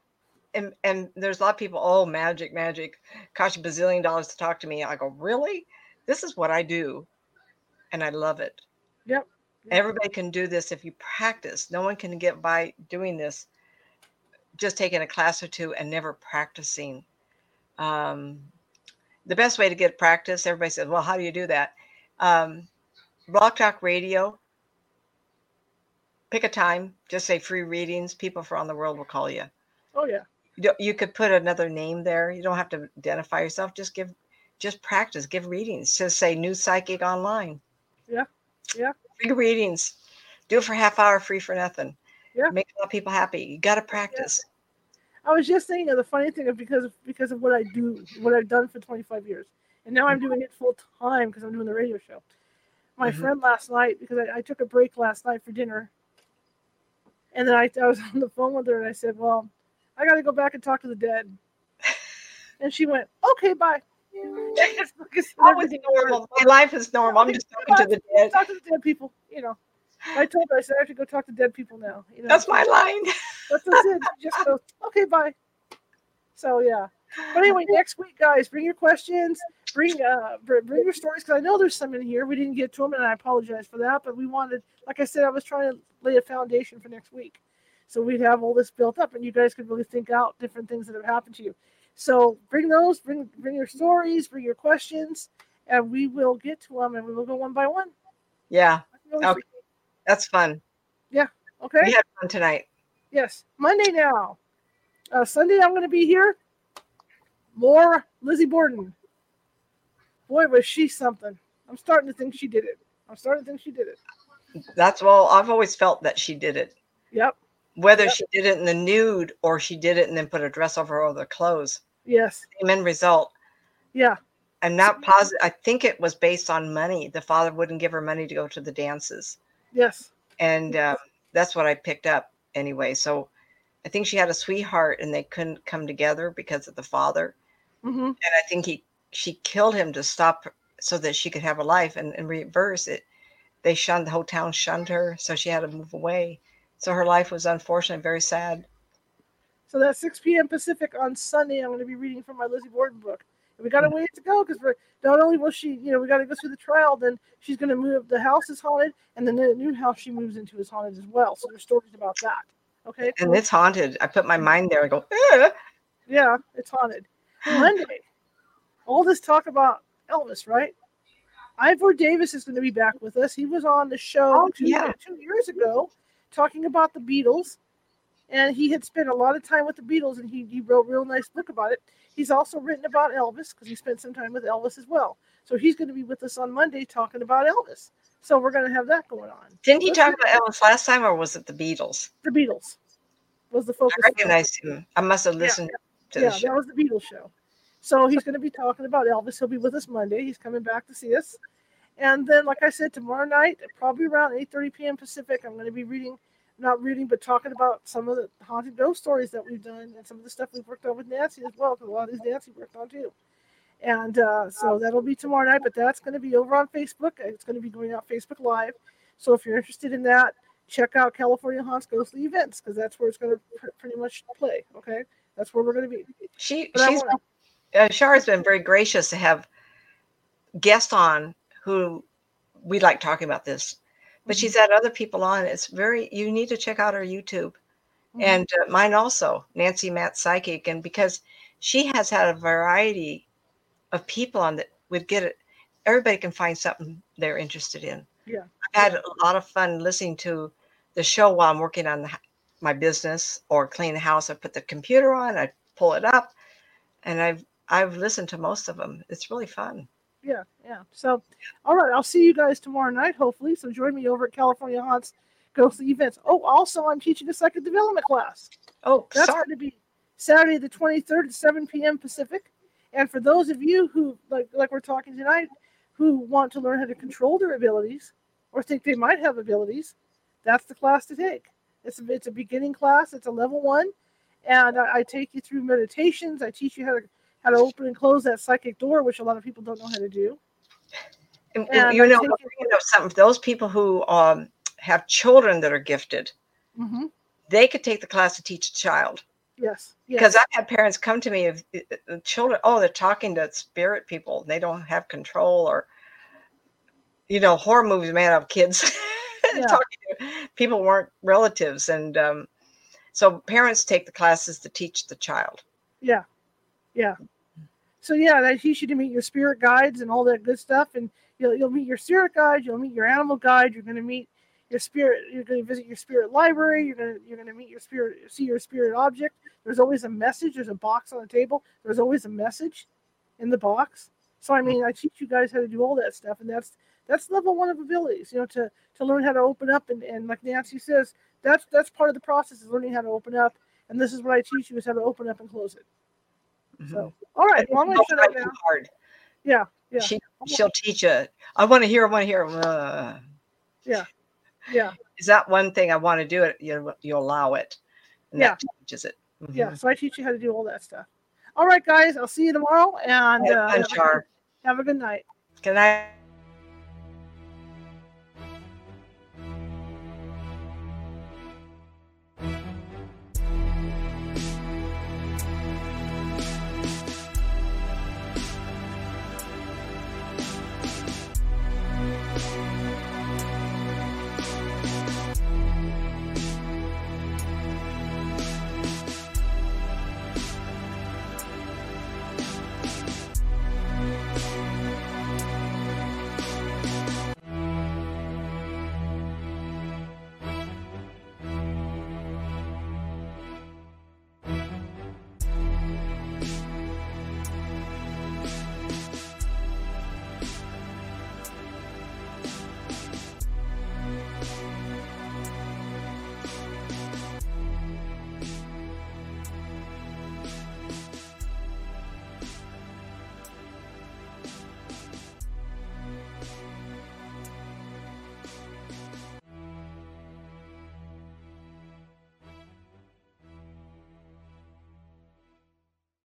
and, and there's a lot of people, oh, magic, magic, cost you a bazillion dollars to talk to me. I go, really? This is what I do. And I love it. Yep. Everybody can do this if you practice. No one can get by doing this just taking a class or two and never practicing. Um, the best way to get practice, everybody says, well, how do you do that? Um, Blog Talk Radio, pick a time, just say free readings. People from around the world will call you. Oh yeah. You, you could put another name there. You don't have to identify yourself. Just give, just practice, give readings. Just say new psychic online. Yeah, yeah. Free readings. Do it for half hour free for nothing. Yeah. Make a lot of people happy. You got to practice. I was just thinking of the funny thing of because of because of what I do, what I've done for 25 years, and now I'm mm-hmm. doing it full time because I'm doing the radio show. My Mhm. friend last night, because I, I took a break last night for dinner, and then I, I was on the phone with her and I said, "Well, I got to go back and talk to the dead," and she went, "Okay, bye." Just I said, it's everything- normal. My life is normal. I'm just talking to the dead. Talk to the dead people, you know. I told her I said I have to go talk to dead people now. You know, That's my line. That's, that's it. You just go, okay, bye. So yeah. But anyway, next week, guys, bring your questions, bring uh, bring your stories because I know there's some in here we didn't get to them, and I apologize for that. But we wanted, like I said, I was trying to lay a foundation for next week, so we'd have all this built up, and you guys could really think out different things that have happened to you. So bring those, bring bring your stories, bring your questions, and we will get to them, and we will go one by one. Yeah, Really Okay. that's fun. Yeah. Okay. We had fun tonight. Yes, Monday now. Uh, Sunday, I'm going to be here. More Lizzie Borden. Boy, was she something. I'm starting to think she did it. I'm starting to think she did it. That's well, I've always felt that she did it. Yep. Whether Yep. she did it in the nude or she did it and then put a dress over her other clothes. Yes. Same end result. Yeah. I'm not positive. I think it was based on money. The father wouldn't give her money to go to the dances. Yes. And um, that's what I picked up anyway. So I think she had a sweetheart and they couldn't come together because of the father. hmm and I think he she killed him to stop so that she could have a life. And in reverse, it they shunned the whole town shunned her, so she had to move away. So her life was unfortunate very sad. So that's 6 p.m. Pacific on Sunday. I'm going to be reading from my Lizzie Borden book. And we got a ways to go because not only will she, you know, we got to go through the trial, then she's going to move. The house is haunted, and then the new house she moves into is haunted as well. So there's stories about that. Okay. And it's haunted. I put my mind there. I go, "Eh." Yeah, it's haunted. Monday, all this talk about Elvis, right? Ivor Davis is going to be back with us. He was on the show Oh, two, yeah. two years ago talking about the Beatles. And he had spent a lot of time with the Beatles and he, he wrote a real nice book about it. He's also written about Elvis because he spent some time with Elvis as well. So he's going to be with us on Monday talking about Elvis. So we're going to have that going on. Didn't he Let's talk about Elvis last time, or was it the Beatles? The Beatles was the focus. I recognized him. I must have listened to yeah, the show. that was the Beatles show. So he's going to be talking about Elvis. He'll be with us Monday. He's coming back to see us. And then, like I said, tomorrow night, probably around 8.30 p.m. Pacific, I'm going to be reading, not reading, but talking about some of the haunted ghost stories that we've done and some of the stuff we've worked on with Nancy as well, because a lot of these Nancy worked on too. And uh, so that'll be tomorrow night, but that's going to be over on Facebook. It's going to be going out Facebook Live. So if you're interested in that, check out California Haunts Ghostly Events, because that's where it's going to pr- pretty much play. Okay? That's where we're going to be. She But I she's wanna- uh, Shara's been very gracious to have guests on who we like talking about this, but Mhm. she's had other people on. It's very you need to check out her YouTube Mhm. and uh, mine also, Nancy Matt Psychic, and because she has had a variety of people on that would get it. Everybody can find something they're interested in. Yeah. I've had a lot of fun listening to the show while I'm working on the, my business or clean the house. I put the computer on, I pull it up, and I've I've listened to most of them. It's really fun. Yeah, yeah. So, all right, I'll see you guys tomorrow night, hopefully. So join me over at California Haunts Ghostly Events. Oh, also, I'm teaching a psychic development class. Oh, That's sorry. going to be Saturday the 23rd at 7 p.m. Pacific. And for those of you who, like, like we're talking tonight, who want to learn how to control their abilities or think they might have abilities, that's the class to take. It's a, it's a beginning class. It's a level one, and I, I take you through meditations. I teach you how to how to open and close that psychic door, which a lot of people don't know how to do. And- and you I'm know, thinking- you know, something. Those people who um, have children that are gifted, Mm-hmm. they could take the class to teach a child. Yes. because Yes. I've had parents come to me of children. Oh, they're talking to spirit people. They don't have control, or you know, horror movies made out of kids Yeah. talking to people weren't relatives, and um, so parents take the classes to teach the child. Yeah. Yeah. So yeah, I teach you to meet your spirit guides and all that good stuff, and you'll you'll meet your spirit guide, you'll meet your animal guide, you're going to meet your spirit. You're going to visit your spirit library. You're going to you're going to meet your spirit, see your spirit object. There's always a message. There's a box on the table. There's always a message in the box. So I mean, I teach you guys how to do all that stuff, and that's that's level one of abilities. You know, to to learn how to open up, and, and like Nancy says, that's that's part of the process is learning how to open up. And this is what I teach you is how to open up and close it. Mm-hmm. So all right, well, I'm up now. Hard. Yeah, yeah. She she'll teach you. I want to hear. I want to hear. Uh. Yeah, yeah. Is that one thing I want to do? It you you allow it. yeah. teaches it. Mm-hmm. Yeah. So I teach you how to do all that stuff. All right, guys. I'll see you tomorrow, and uh, have, a, have a good night. Good night.